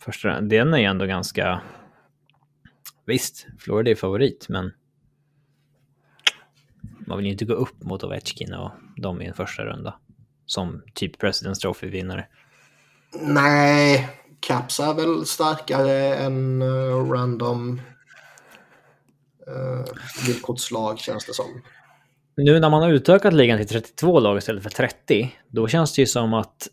första Den är ändå ganska... Visst, Florida är favorit, men man vill ju inte gå upp mot Ovechkin och dem i en första runda. Som typ President's Trophy-vinnare. Nej, Caps är väl starkare än uh, random uh, villkortslag känns det som. Nu när man har utökat ligan till 32 lag istället för 30, då känns det ju som att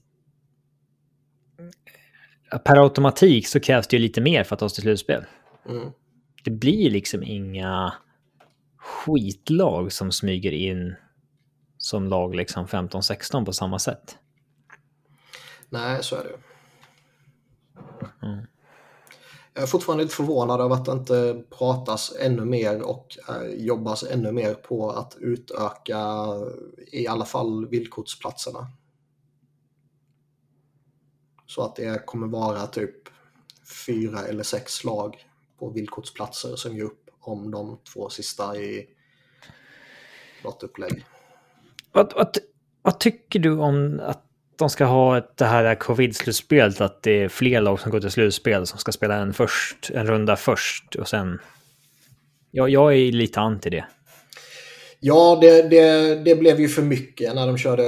per automatik så krävs det ju lite mer för att ta sig till slutspel. Mm. Det blir liksom inga skitlag som smyger in som lag liksom 15-16 på samma sätt. Nej, så är det. Mm. Jag är fortfarande lite förvånad över att det inte pratas ännu mer och eh, jobbas ännu mer på att utöka i alla fall villkortsplatserna. Så att det kommer vara typ fyra eller sex lag på villkortsplatser som ger upp om de två sista i något upplägg. Vad, vad, vad tycker du om att de ska ha ett, det här covid-slutspelet, att det är fler lag som går till slutspel som ska spela en, först, en runda först och sen... Ja, jag är lite anti det. Ja, det, det, det blev ju för mycket när de körde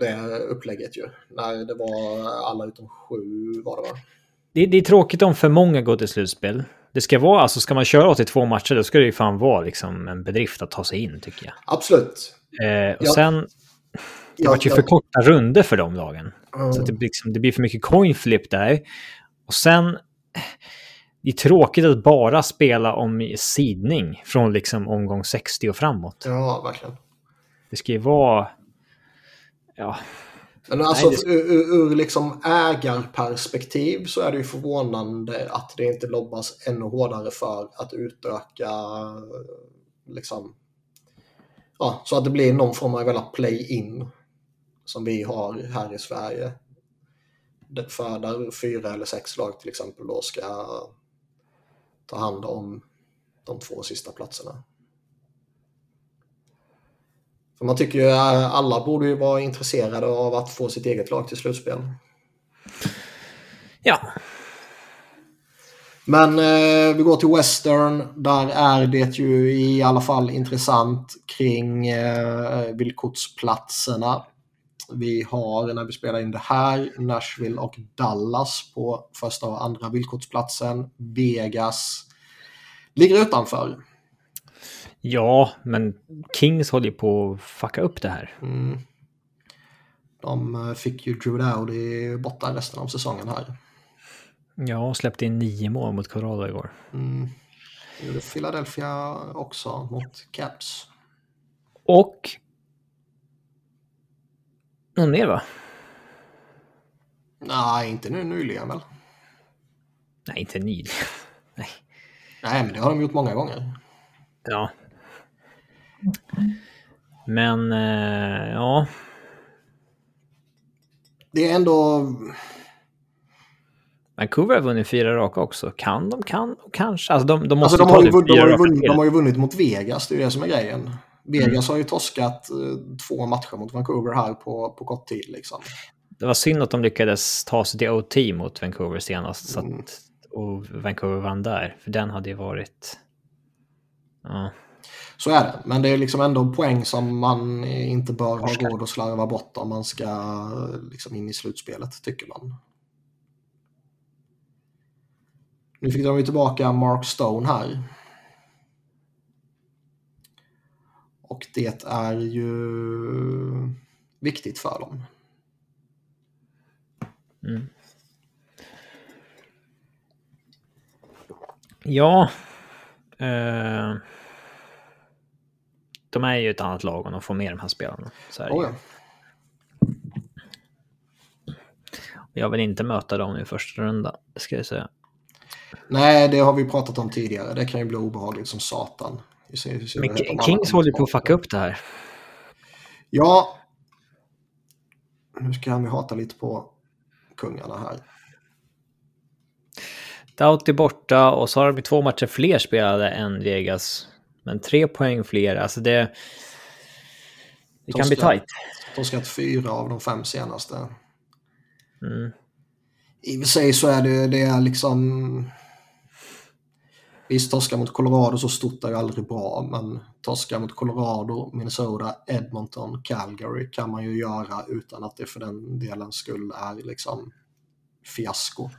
det upplägget ju. När det var alla utom sju var det va? Det, det är tråkigt om för många går till slutspel. Det ska vara, alltså ska man köra 82 matcher då ska det ju fan vara liksom en bedrift att ta sig in tycker jag. Absolut. Eh, och ja. sen, det ja, vart ju ja. för korta runder för de lagen. Mm. Så det, liksom, det blir för mycket coin flip där. Och sen, det är tråkigt att bara spela om sidning från liksom omgång 60 och framåt. Ja, verkligen. Det ska ju vara... Ja. Men alltså Nej, det... ur, ur liksom ägarperspektiv så är det ju förvånande att det inte lobbas ännu hårdare för att utöka liksom ja, så att det blir någon form av play-in som vi har här i Sverige. För där fyra eller sex lag till exempel då ska ta hand om de två sista platserna. För man tycker ju att alla borde ju vara intresserade av att få sitt eget lag till slutspel. Ja. Men eh, vi går till Western. Där är det ju i alla fall intressant kring eh, villkortsplatserna. Vi har när vi spelar in det här Nashville och Dallas på första och andra villkortsplatsen. Vegas ligger utanför. Ja, men Kings håller ju på att fucka upp det här. Mm. De eh, fick ju Drew Dowdy borta resten av säsongen här. Ja, släppte in nio mål mot Colorado igår. Mm. Det gjorde Philadelphia också mot Caps. Och någon mer va? Nej, inte nu nyligen väl? Nej, inte nyligen. Nej. Nej, men det har de gjort många gånger. Ja. Men, eh, ja. Det är ändå... Vancouver har vunnit fyra raka också. Kan de? Kan kanske? Alltså de, de måste alltså de, har ju, de, har vunnit, de har ju vunnit mot Vegas, det är det som är grejen. Vegas mm. har ju torskat eh, två matcher mot Vancouver här på, på kort tid. Liksom. Det var synd att de lyckades ta sig till OT mot Vancouver senast. Mm. Att, och Vancouver vann där, för den hade ju varit... Ja. Så är det, men det är liksom ändå en poäng som man inte bör ha råd att slarva bort om man ska liksom in i slutspelet, tycker man. Nu fick de ju tillbaka Mark Stone här. Och det är ju viktigt för dem. Mm. Ja. Eh, de är ju ett annat lag och de får med de här spelarna. Så oh ja. Jag vill inte möta dem i första runda, ska jag säga. Nej, det har vi pratat om tidigare. Det kan ju bli obehagligt som satan. Men Kings håller på att fucka upp det här. Ja. Nu ska han ju hata lite på kungarna här. Doughty borta och så har de två matcher fler spelade än Vegas. Men tre poäng fler, alltså det... Det kan bli tajt. De ska ha fyra av de fem senaste. Mm. I och för sig så är det, det är liksom... Visst, torska mot Colorado så stort är ju aldrig bra, men torska mot Colorado, Minnesota, Edmonton, Calgary kan man ju göra utan att det för den delen skull är liksom fiasko.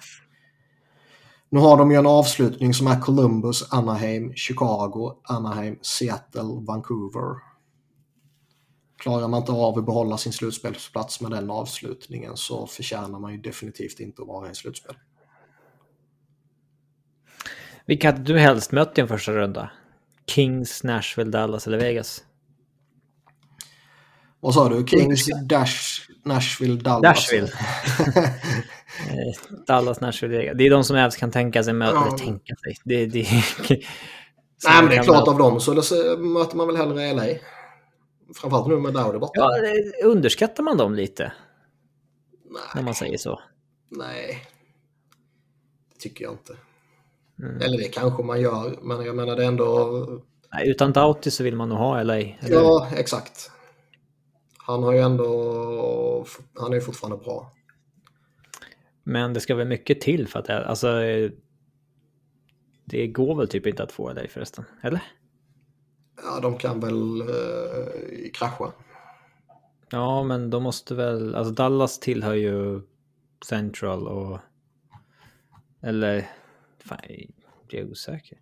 Nu har de ju en avslutning som är Columbus, Anaheim, Chicago, Anaheim, Seattle, Vancouver. Klarar man inte av att behålla sin slutspelsplats med den avslutningen så förtjänar man ju definitivt inte att vara i slutspel. Vilka hade du helst mött i en första runda? Kings, Nashville, Dallas eller Vegas? Vad sa du? Kings, Dash, Nashville, Dallas? Nashville. Eh, Dallas, Nashville. Det är de som helst kan tänka sig möta. Ja. tänka sig. Det, det... Nej, men det är klart av dem så möter man väl hellre LA. Framförallt nu med Dowdy borta. Ja, underskattar man dem lite? Nej. När man säger så. Nej. Det tycker jag inte. Mm. Eller det kanske man gör, men jag menar det är ändå... Nej, utan Doughty så vill man nog ha LA. Eller? Ja, exakt. Han har ju ändå... Han är ju fortfarande bra. Men det ska väl mycket till för att det... Alltså... Det går väl typ inte att få LA förresten, eller? Ja, de kan väl eh, krascha. Ja, men de måste väl... Alltså Dallas tillhör ju Central och... Eller... Fan, jag är osäker.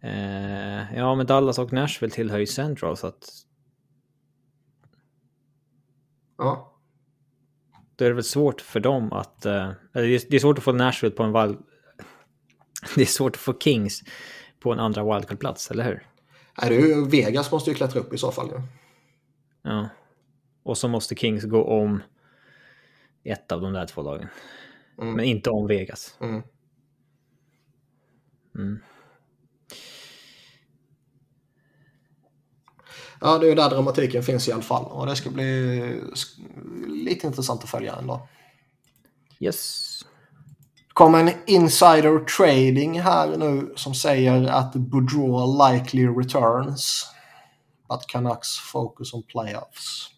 Eh, ja, men Dallas och Nashville tillhör ju Central så att... Ja. Då är det väl svårt för dem att... Eh, eller det är svårt att få Nashville på en val... det är svårt att få Kings på en andra wildcard-plats, eller hur? Det är ju, Vegas måste ju klättra upp i så fall. Ja. ja. Och så måste Kings gå om ett av de där två lagen. Mm. Men inte om Vegas. Mm. Mm. Ja, det är ju där dramatiken finns i alla fall. Och det ska bli lite intressant att följa ändå. Yes. Det kom en insider trading här nu som säger att Boudreau likely returns. But Canucks focus on playoffs.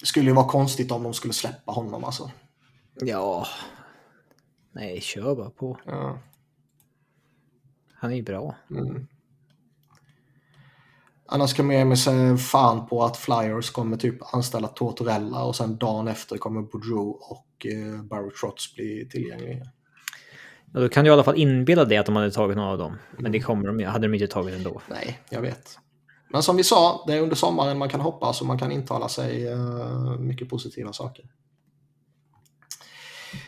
Det skulle ju vara konstigt om de skulle släppa honom alltså. Ja. Nej, kör bara på. Ja. Han är ju bra. Mm. Annars kan man ge mig fan på att Flyers kommer typ anställa Tortorella och sen dagen efter kommer Boudreau och eh, Barry Trotz bli tillgängliga. Ja, då kan du i alla fall inbilla dig att de hade tagit någon av dem. Men det mm. kommer de, hade de inte tagit ändå. Nej, jag vet. Men som vi sa, det är under sommaren man kan hoppas och man kan intala sig uh, mycket positiva saker.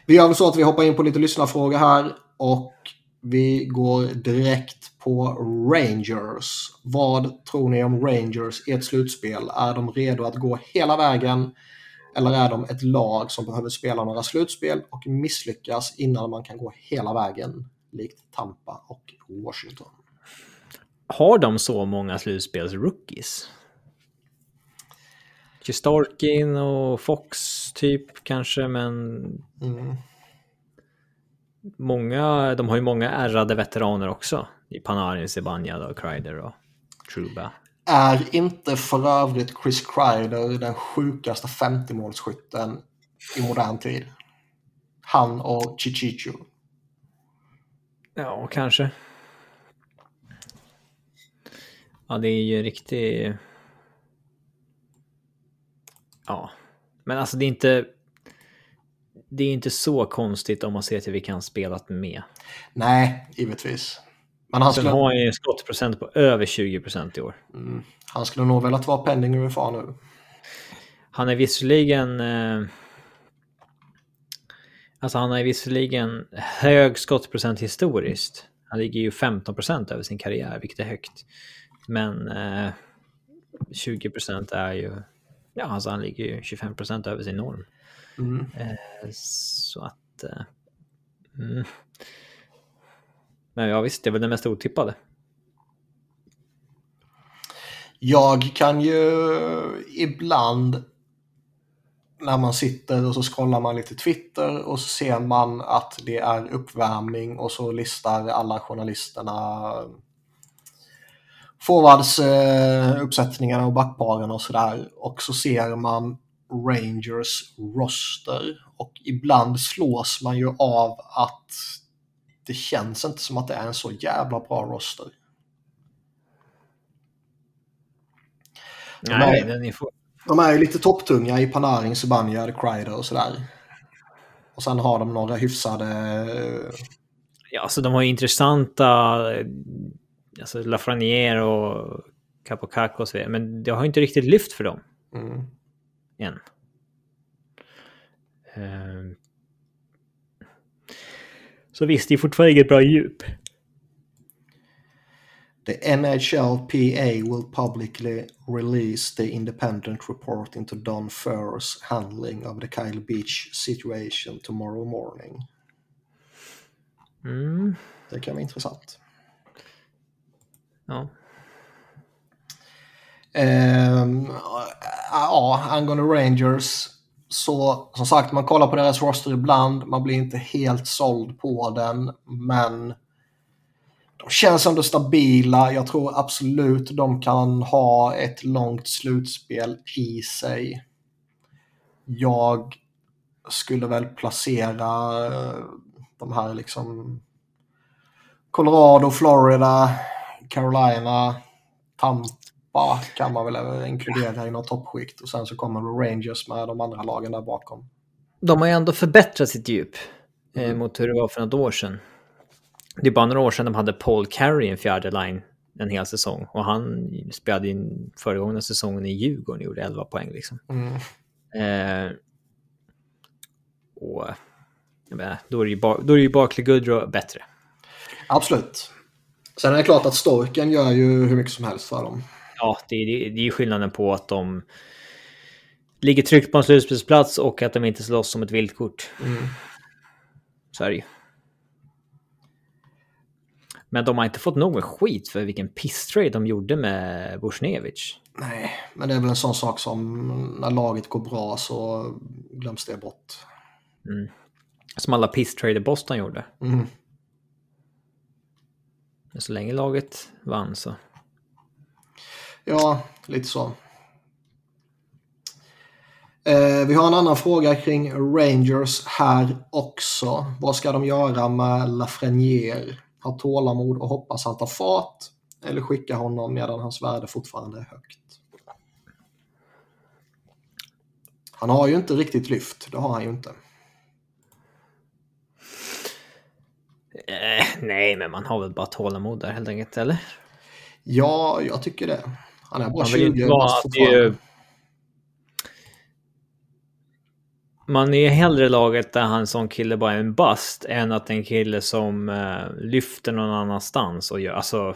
Vi gör väl så att vi hoppar in på lite lyssnarfrågor här och vi går direkt på Rangers. Vad tror ni om Rangers i ett slutspel? Är de redo att gå hela vägen? Eller är de ett lag som behöver spela några slutspel och misslyckas innan man kan gå hela vägen? Likt Tampa och Washington. Har de så många slutspelsrookies? Starkin och Fox typ kanske, men... Mm många, de har ju många ärrade veteraner också. I Panarin, Zibanejad och Kreider och Truba. Är inte för övrigt Chris Kreider den sjukaste 50-målsskytten i modern tid? Han och Chichicho. Ja, kanske. Ja, det är ju riktigt... Ja, men alltså det är inte det är inte så konstigt om man ser till vilka han spelat med. Nej, givetvis. Men han skulle... Sen har ju skottprocent på över 20 procent i år. Mm. Han skulle nog velat vara pending UFA nu. Han är visserligen... Eh... Alltså han har visserligen hög skottprocent historiskt. Han ligger ju 15 procent över sin karriär, vilket är högt. Men eh, 20 procent är ju... Ja, alltså han ligger ju 25 procent över sin norm. Mm. Eh, så att... Eh, mm. Men ja visst, det är väl det mest otippade. Jag kan ju ibland när man sitter och så scrollar man lite Twitter och så ser man att det är uppvärmning och så listar alla journalisterna forwards eh, uppsättningarna och backparen och sådär. Och så ser man Rangers roster och ibland slås man ju av att det känns inte som att det är en så jävla bra roster. De Nej, är, den är för... de är ju lite topptunga i Panarin, Zibanejad, Kreider och sådär. Och sen har de några hyfsade... Ja, alltså de har ju intressanta... eh, Alltså Lafreniere och Capocacco och så vidare. Men det har inte riktigt lyft för dem Mm. än. Så visst, det är fortfarande inget bra djup. The NHLPA will publicly release the independent report into Don Furr's handling of the Kyle Beach situation tomorrow morning. Mm. Det kan vara intressant. Ja. Ehm, ja, angående Rangers. Så som sagt, man kollar på deras roster ibland. Man blir inte helt såld på den. Men de känns ändå stabila. Jag tror absolut de kan ha ett långt slutspel i sig. Jag skulle väl placera eh, de här liksom Colorado, Florida, Carolina, Tampa kan man väl inkludera i något toppskikt. Och sen så kommer Rangers med de andra lagen där bakom. De har ju ändå förbättrat sitt djup eh, Mm. mot hur det var för något år sedan. Det är bara några år sedan de hade Paul Carey i en fjärde line en hel säsong. Och han spelade in föregångna säsongen i Djurgården och gjorde 11 poäng liksom. Mm. Eh, och menar, då är det ju, ba- då är ju Barkley Goodrow bättre. Absolut. Sen är det klart att Storken gör ju hur mycket som helst för dem. Ja, det, är- det, det är ju skillnaden på att de ligger tryggt på en slutspelsplats och att de inte slåss som ett viltkort. Mm. Så är det ju. Men de har inte fått någon skit för vilken pisstrade de gjorde med Bushnevich. Nej, men det är väl en sån sak som när laget går bra så glöms det bort. Som alla pisstrader Boston gjorde. Mm. Så länge laget vann så. Ja, lite så. Eh, vi har en annan fråga kring Rangers här också. Vad ska de göra med Lafreniere? Ha tålamod och hoppas han tar fart? Eller skicka honom medan hans värde fortfarande är högt? Han har ju inte riktigt lyft, det har han ju inte. Eh, nej, men man har väl bara tålamod där helt enkelt, eller? Ja, jag tycker det. Han är bara Man vill 20 inte vara bast fortfarande. Man är hellre laget där han som kille bara är en bust än att en kille som eh, lyfter någon annanstans och gör... Alltså,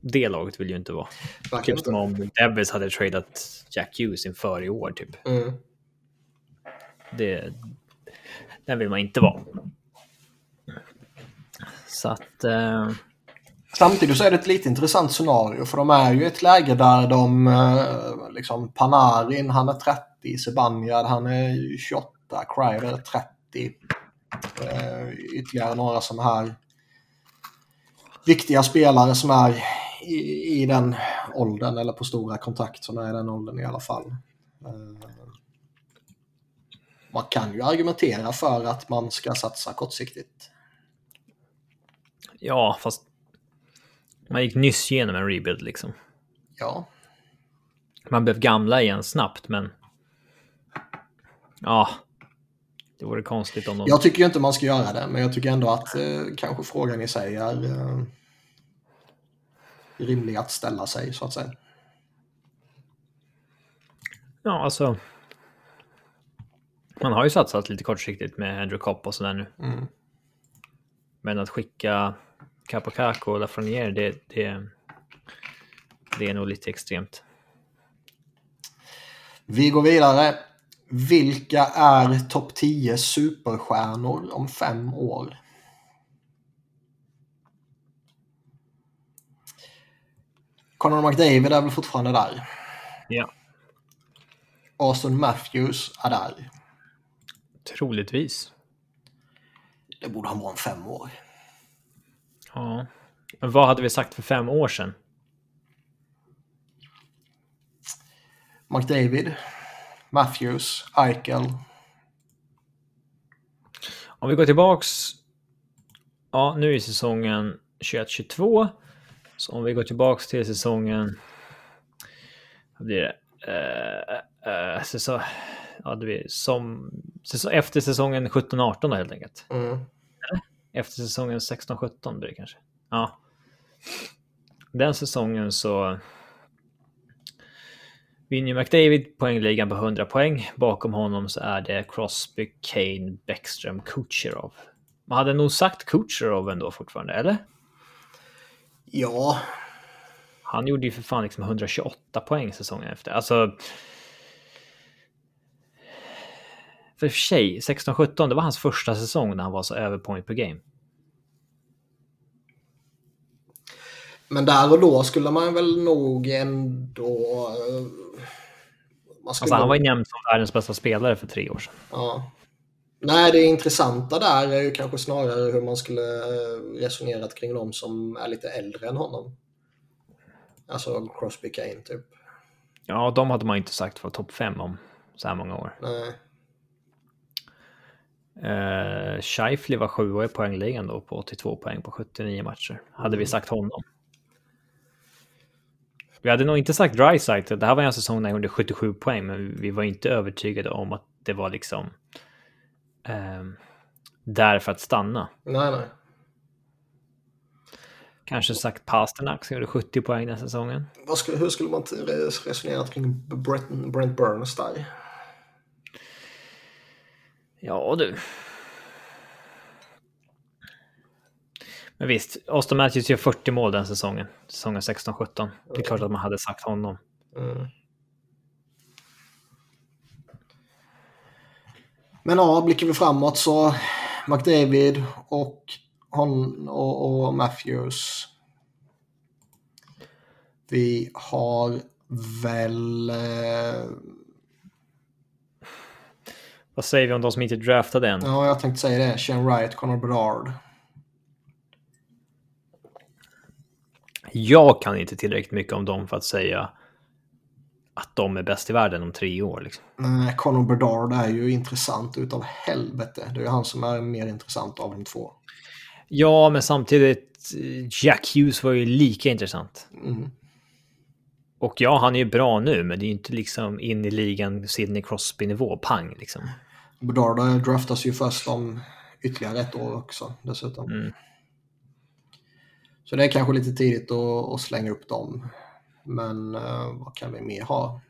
det laget vill ju inte vara. Verkligen Typ som om Devils hade tradat Jack Hughes inför i år, typ. Mm. Det, den vill man inte vara. Så att... Eh, Samtidigt så är det ett lite intressant scenario för de är ju i ett läge där de eh, liksom Panarin han är 30, Zibanejad han är 28, Kreider är 30. Eh, ytterligare några som här viktiga spelare som är i, i den åldern eller på stora kontrakt som är i den åldern i alla fall. Eh, man kan ju argumentera för att man ska satsa kortsiktigt. ja, fast... Man gick nyss igenom en rebuild liksom. Ja, Man blev gamla igen snabbt, men... Ja. Det vore konstigt om de... Jag tycker ju inte man ska göra det, men jag tycker ändå att eh, kanske frågan i sig är eh, rimlig att ställa sig, så att säga. Ja, alltså... Man har ju satsat lite kortsiktigt med Andrew Kopp och sådär nu. Mm. Men att skicka Capocacco och Lafreniere, det, det, det är nog lite extremt. Vi går vidare. Vilka är topp 10 superstjärnor om fem år? Conor McDavid är väl fortfarande där. Ja. Austin Matthews är där. Troligtvis. Det borde han vara om fem år. Ja. Men vad hade vi sagt för fem år sedan? McDavid. Matthews, Eichel. Om vi går tillbaks. Ja, nu är säsongen 21-22. Så om vi går tillbaks till säsongen. Vad blir det? Uh, uh, säsong, ja, det blir som säsong, efter säsongen 17-18 helt enkelt. Mm. Efter säsongen 16-17 blir det kanske. Ja. Den säsongen så vinner McDavid poängligan på 100 poäng. Bakom honom så är det Crosby, Kane, Bäckström, Kucherov. Man hade nog sagt Kucherov ändå fortfarande, eller? Ja. Han gjorde ju för fan liksom 128 poäng säsongen efter. Alltså... För sig, 16-17, det var hans första säsong när han var så över point per game. Men där och då skulle man väl nog ändå... eh, Alltså han var ju nämnd som världens bästa spelare för tre år sedan. Ja. Nej, det intressanta där är ju kanske snarare hur man skulle eh, resonerat kring de som är lite äldre än honom. Alltså Crosby Kane typ. Ja, de hade man ju inte sagt var topp fem om så här många år. Nej. Uh, Scheifele var sjua i poängligan då på 82 poäng på 79 matcher. Hade vi sagt honom. Vi hade nog inte sagt Dreisaitl. Det här var en säsong när han gjorde 77 poäng, men vi var inte övertygade om att det var liksom ehm, där för att stanna. Nej, nej. Kanske sagt Pasternak som gjorde 70 poäng den säsongen. Vad skulle, hur skulle man t- re- resonerat kring Brent, Brent Burns där? Ja du. Men visst, Austin Matthews gör 40 mål den säsongen. Säsongen 16-17. Det är klart att man hade sagt honom. Mm. Men ja, blickar vi framåt så McDavid och, hon, och, och Matthews. Vi har väl... Eh, Vad säger vi om de som inte draftade än? ja, jag tänkte säga det. Shane Wright, Connor Bedard. Jag kan inte tillräckligt mycket om dem för att säga att de är bäst i världen om tre år. Liksom. Nej, Connor Bedard är ju intressant utav helvete. Det är ju han som är mer intressant av de två. Ja, men samtidigt, Jack Hughes var ju lika intressant. Mm. Och ja, han är ju bra nu, men det är ju inte liksom in i ligan Sidney Crosby-nivå, pang liksom. Bedard eh, draftas ju först om ytterligare ett år också dessutom. Mm. Så det är kanske lite tidigt att, att slänga upp dem. Men eh, vad kan vi mer ha?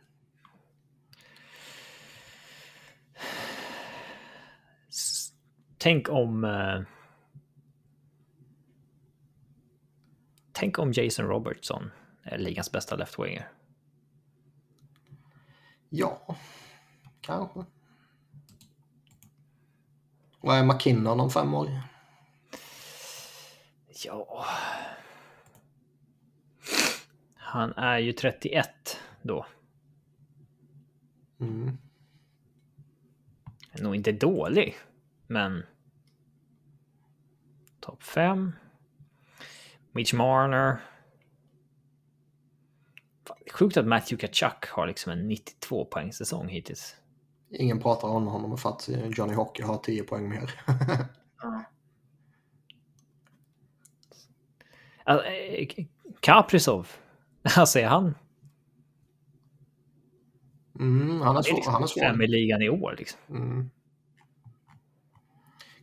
Tänk om... Eh... Tänk om Jason Robertson är ligans bästa left-winger. Ja, kanske. Vad är McKinnon om fem år? Ja... Han är ju 31 då. Mm. Nog inte dålig, men... Topp 5. Mitch Marner. Fan, Sjukt att Matthew Kachuk har liksom en 92 poäng säsong hittills. Ingen pratar om honom för att Johnny Hockey har 10 poäng mer. Alltså, Kaprizov. Alltså är han... Mm, han är Han är svår. liksom Han är svår. fem i ligan i år liksom. Mm.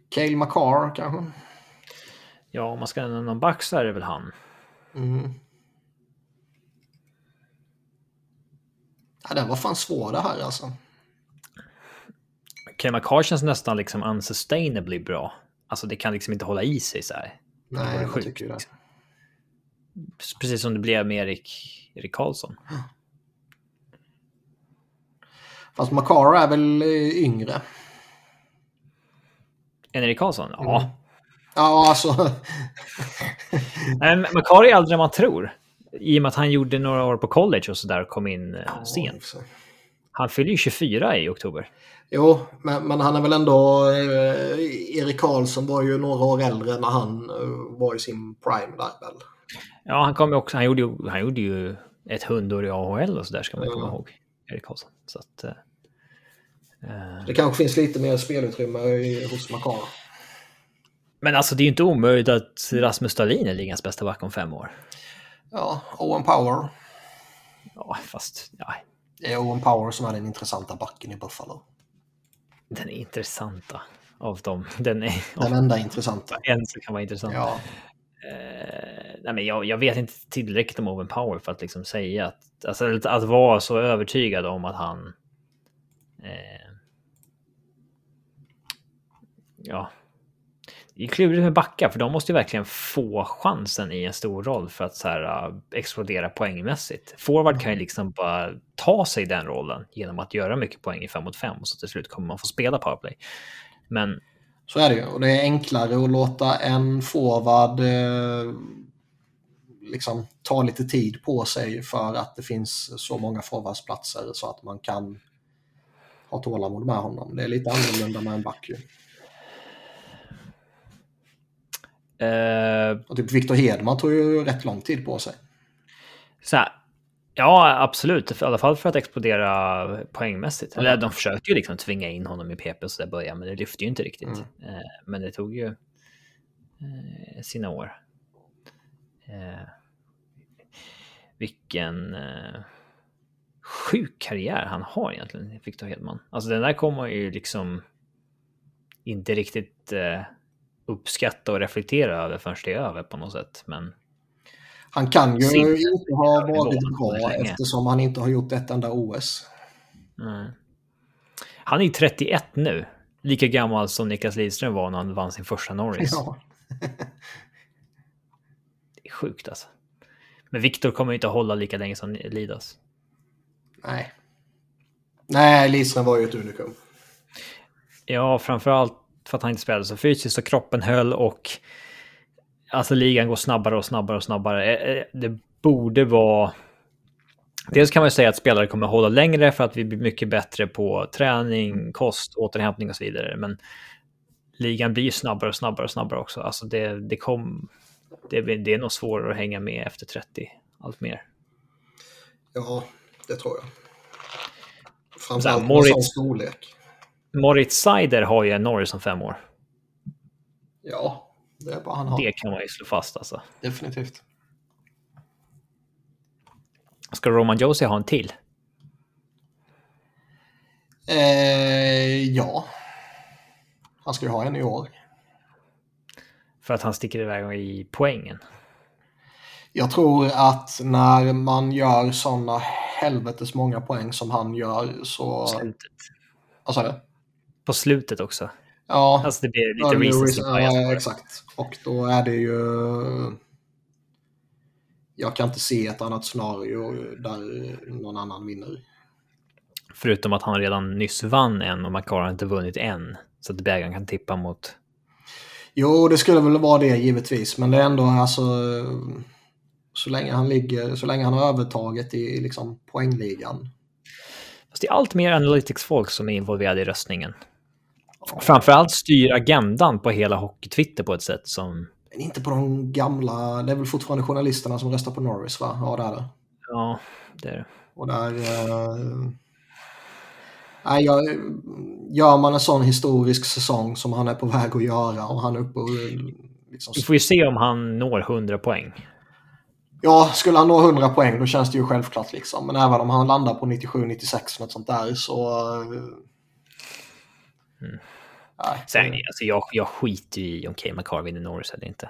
Cale McCarr kanske? Ja, om man ska nämna någon back så är det väl han. Mm. Ja, den var fan svår det här alltså. Kyle McCarr känns nästan liksom unsustainably bra. Alltså det kan liksom inte hålla i sig så här. Nej, var jag sjukt, tycker det. liksom. Precis som det blev med Erik, Erik Karlsson. Fast McCarr är väl eh, yngre? Än Erik Karlsson? Ja. Mm. Ja, alltså. McCarr är äldre än man tror. I och med att han gjorde några år på college och så där och kom in eh, sent. Han fyller ju 24 i oktober. Jo, men, men han är väl ändå... Eh, Erik Karlsson var ju några år äldre när han eh, var i sin prime där väl? Ja, han kom ju också. Han gjorde ju, han gjorde ju ett hundår i AHL och så där ska man ju komma ihåg. Erik Karlsson. Så att, eh, Eh, Det kanske finns lite mer spelutrymme i- hos Makar. Men alltså det är ju inte omöjligt att Rasmus Dahlin är ligans bästa back om fem år. Ja, Owen Power. Ja, fast ja, Det är Owen Power som är den intressanta backen i Buffalo. den är intressanta av dem. Den är Den enda intressanta. en som kan vara intressant. Ja, Eh, nej, men jag, jag vet inte tillräckligt om Owen Power för att liksom säga att, alltså, att, att vara så övertygad om att han... Eh, ja. Det är klurigt med backar, för de måste ju verkligen få chansen i en stor roll för att så här, uh, explodera poängmässigt. Forward kan ju liksom bara ta sig den rollen genom att göra mycket poäng i 5 mot 5 och så till slut kommer man få spela powerplay. Men så är det ju. Och det är enklare att låta en forward eh, liksom ta lite tid på sig för att det finns så många forwardsplatser så att man kan ha tålamod med honom. Det är lite annorlunda med en back ju. Eh, Och typ Victor Hedman tog ju rätt lång tid på sig. Så här, ja, absolut. I alla fall för att explodera poängmässigt. Eller de försökte ju liksom tvinga in honom i PP och så där början, men det lyfte ju inte riktigt. Mm. Eh, men det tog ju eh, sina år. Vilken sjuk karriär han har egentligen, Victor Hedman. Alltså den där kommer ju liksom inte riktigt uppskatta och reflektera över förrän det är över på något sätt. Men Han kan ju Sin- inte ha varit bra eftersom han inte har gjort ett enda OS. Nej. Han är ju 31 nu. Lika gammal som Niklas Lidström var när han vann sin första Norris. Ja. Det är sjukt alltså. Men Viktor kommer inte hålla lika länge som Lidas. Nej. Nej, Lidström var ju ett unikum. Ja, framförallt för att han inte spelade så fysiskt och kroppen höll och alltså ligan går snabbare och snabbare och snabbare. Eh, eh, Det borde vara... Dels kan man ju säga att spelare kommer hålla längre för att vi blir mycket bättre på träning, kost, återhämtning och så vidare. Men ligan blir snabbare och snabbare och snabbare också. Alltså det, det, kom, det, det är nog svårare att hänga med efter 30 allt mer. Ja, det tror jag. Framförallt med sån storlek. Moritz Seider har ju en Norris om fem år. Ja, det är bara han har. Det kan man ju slå fast alltså. Definitivt. Ska Roman Josie ha en till? Eh, ja. Han ska ju ha en i år. För att han sticker iväg i poängen. Jag tror att när man gör sådana helvetes många poäng som han gör så... Slutet. Vad sa du? På slutet också. Ja, Alltså det blir ja, lite det är recency reason- bias. ja, det. exakt. Och då är det ju... Jag kan inte se ett annat scenario där någon annan vinner. Förutom att han redan nyss vann en och Makar har inte vunnit en. Så att bägaren kan tippa mot... Jo, det skulle väl vara det givetvis, men det är ändå alltså... Så länge han ligger, så länge han har övertaget i liksom poängligan. Fast det är allt mer analytics-folk som är involverade i röstningen. Framförallt styr agendan på hela hockey-Twitter på ett sätt som... Men inte på de gamla, det är väl fortfarande journalisterna som röstar på Norris va? Ja, det är det. Ja, det är det. Och där... Eh, nej, jag, gör man en sån historisk säsong som han är på väg att göra och han är uppe och... Liksom, Vi får ju se om han når 100 poäng. ja, skulle han nå 100 poäng då känns det ju självklart liksom. Men även om han landar på 97-96 något sånt där så... Nej, Sen, alltså jag, jag skiter i om Kay McCarr vinner Norris eller inte.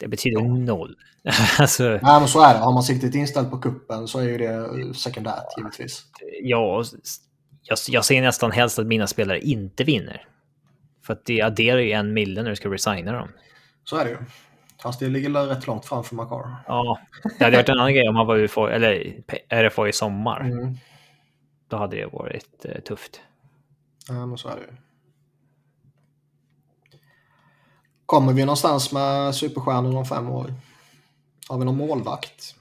Det betyder noll. alltså, Nej, men så är det. Har man siktet inställt på kuppen så är ju det sekundärt givetvis. jag, jag, jag ser nästan helst att mina spelare inte vinner. För att det adderar ju en mille när du ska resigna dem. Så är det ju. Fast det ligger rätt långt framför Makar. Ja, det hade varit en annan grej om han var UFA, eller RFA i sommar. Mm. Då hade det varit eh, tufft. Ja, men så är det ju. Kommer vi någonstans med superstjärnor om fem år? Har vi någon målvakt?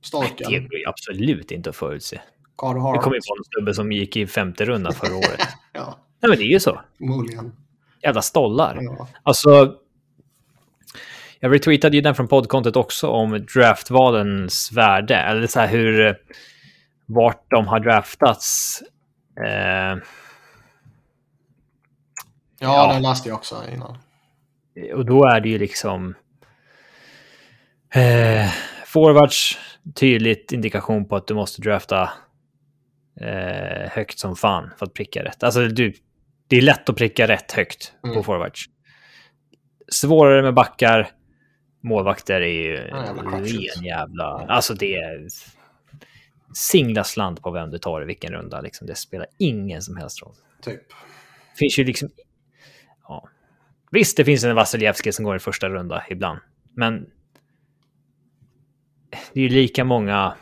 Det Storken? går absolut inte att förutse. Det Hart? kommer ju vara en snubbe som gick i femte rundan förra året. Ja, Nej men det är ju så. förmodligen. Jävla stollar. Ja. Alltså, jag retweetade ju den från poddkontot också om draftvalens värde, eller så här hur, vart de har draftats. Eh, Ja, Ja. den läste jag också innan. Och då är det ju liksom... Eh, forwards, tydligt indikation på att du måste drafta eh, högt som fan för att pricka rätt. Alltså, du, det är lätt att pricka rätt högt på Mm. forwards. Svårare med backar. Målvakter är ju Ja, jävla ren jävla... Alltså det är... Singla slant på vem du tar i vilken runda. Liksom. Det spelar ingen som helst roll. Typ. finns ju liksom... Visst, det finns en Vasiljevskij som går i första runda ibland. Men det är ju lika många...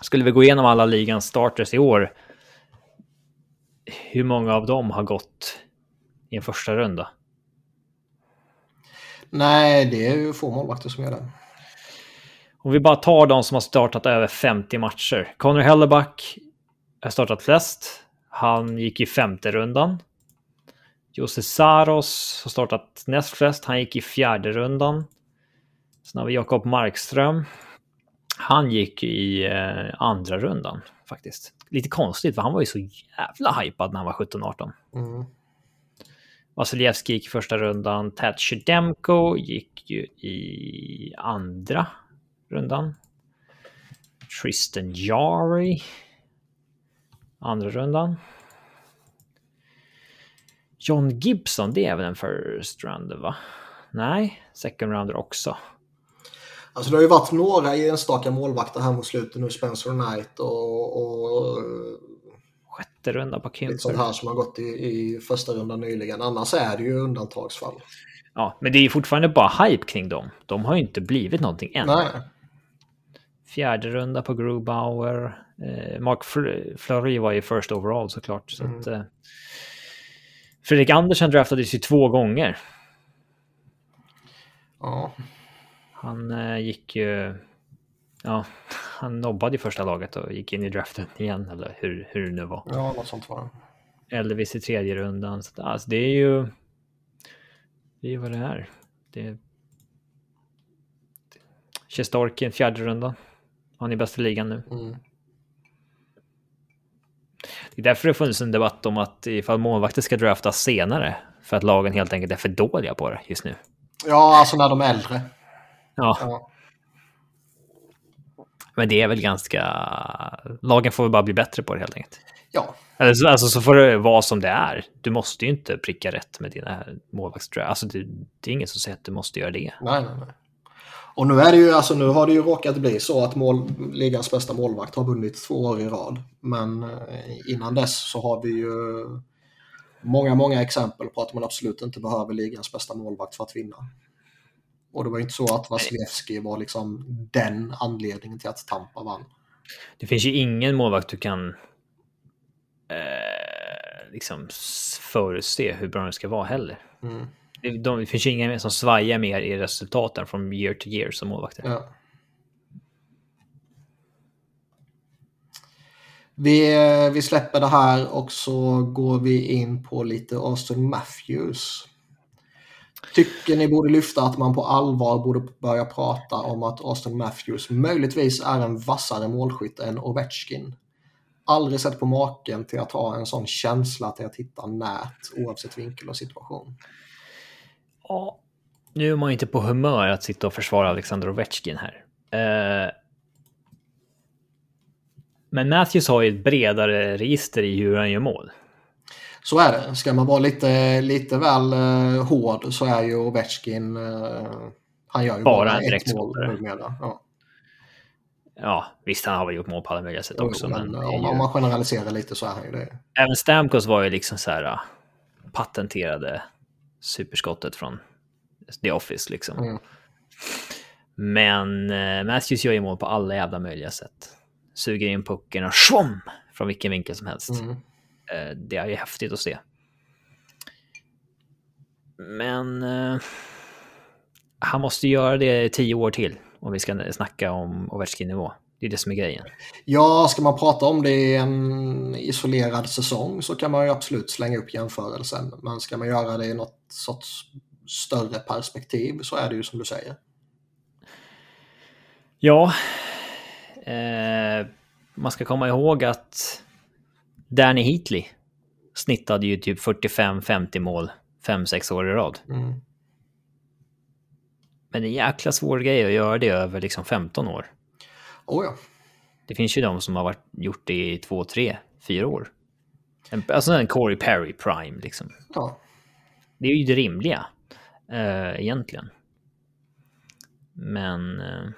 Skulle vi gå igenom alla ligans starters i år, hur många av dem har gått i en första runda? Nej, det är ju få målvakter som gör det. Om vi bara tar de som har startat över 50 matcher. Connor Helleback har startat flest. Han gick i femte rundan. Jose Saros har startat näst flest. Han gick i fjärde rundan. Sen har vi Jakob Markström. Han gick i eh, andra rundan faktiskt. Lite konstigt, för han var ju så jävla hypad när han var 17-18. Mm. Vasiljevskij gick i första rundan. Ted Shedemko gick ju i andra rundan. Tristan Jari. Andra rundan. John Gibson, det är väl en first rounder va? Nej, second rounder också. Alltså det har ju varit några enstaka målvakter här mot slutet nu. Spencer Knight och, och Sjätte runda på lite sånt Kimper. här som har gått i, i första rundan nyligen. Annars är det ju undantagsfall. Ja, men det är fortfarande bara hype kring dem. De har ju inte blivit någonting än. Nej. Fjärde runda på Grubauer. Eh, Mark Fl- Fleury var ju first overall såklart. Så Mm. att, eh, Fredrik Andersen draftades ju två gånger. Ja. Han eh, gick ju... Ja, han nobbade i första laget och gick in i draften igen, eller hur, hur det nu var. ja, något sånt var. Elvis i tredje rundan. Så alltså, det är ju... Det är ju vad det är. Det... Shesterkin i fjärde rundan. Han är bäst i ligan nu. Mm. Det är därför det funnits en debatt om att ifall målvakter ska draftas senare. För att lagen helt enkelt är för dåliga på det just nu. Ja, alltså när de är äldre. Ja, Ja. men det är väl ganska... Lagen får väl bara bli bättre på det helt enkelt. ja. Eller så- Alltså så får det vara som det är. Du måste ju inte pricka rätt med dina målvaktsdraft. Alltså det, det är ingen som säger att du måste göra det. Nej, nej, nej. Och nu är det ju, alltså nu har det ju råkat bli så att mål, ligans bästa målvakt har vunnit två år i rad. Men eh, innan dess så har vi ju många, många exempel på att man absolut inte behöver ligans bästa målvakt för att vinna. Och det var ju inte så att Vasilevski var liksom den anledningen till att Tampa vann. Det finns ju ingen målvakt du kan eh, liksom förutse hur bra den ska vara heller. Mm. Det, de, det finns ju inga som svajar mer i resultaten från year to year som målvakter. Ja. Vi, eh, vi släpper det här och så går vi in på lite Austin Matthews. Tycker ni borde lyfta att man på allvar borde börja prata om att Austin Matthews möjligtvis är en vassare målskytt än Ovechkin? Aldrig sett på maken till att ha en sån känsla till att hitta nät oavsett vinkel och situation. Ja, nu är man ju inte på humör att sitta och försvara Alexander Ovechkin här. Eh, men Matthews har ju ett bredare register i hur han gör mål. Så är det. Ska man vara lite, lite väl eh, hård så är ju Ovechkin... Eh, han gör ju Bara bara, ett mål numera. Ja. Ja, visst han har väl gjort mål på alla möjliga sätt Jo, också. Men men om, ju... om man generaliserar lite så är han ju det. Även Stamkos var ju liksom så här patenterade superskottet från The Office liksom. Mm. Men eh, Matthews gör ju mål på alla jävla möjliga sätt. Suger in pucken och schwom från vilken vinkel som helst. Mm. Eh, det är ju häftigt att se. Men eh, han måste göra det i tio år till om vi ska snacka om Ovechkin-nivå. Det är det som är grejen. Ja, ska man prata om det i en isolerad säsong så kan man ju absolut slänga upp jämförelsen. Men ska man göra det i något sorts större perspektiv så är det ju som du säger. Ja, eh, man ska komma ihåg att Danny Heatley snittade ju typ 45-50 mål 5-6 år i rad. Mm. Men det är en jäkla svår grej att göra det över liksom 15 år. Oh ja. Det finns ju de som har varit, gjort det i 2, 3, 4 år. En, alltså en Corey Perry prime liksom. ja. Det är ju det rimliga eh, egentligen. Men eh,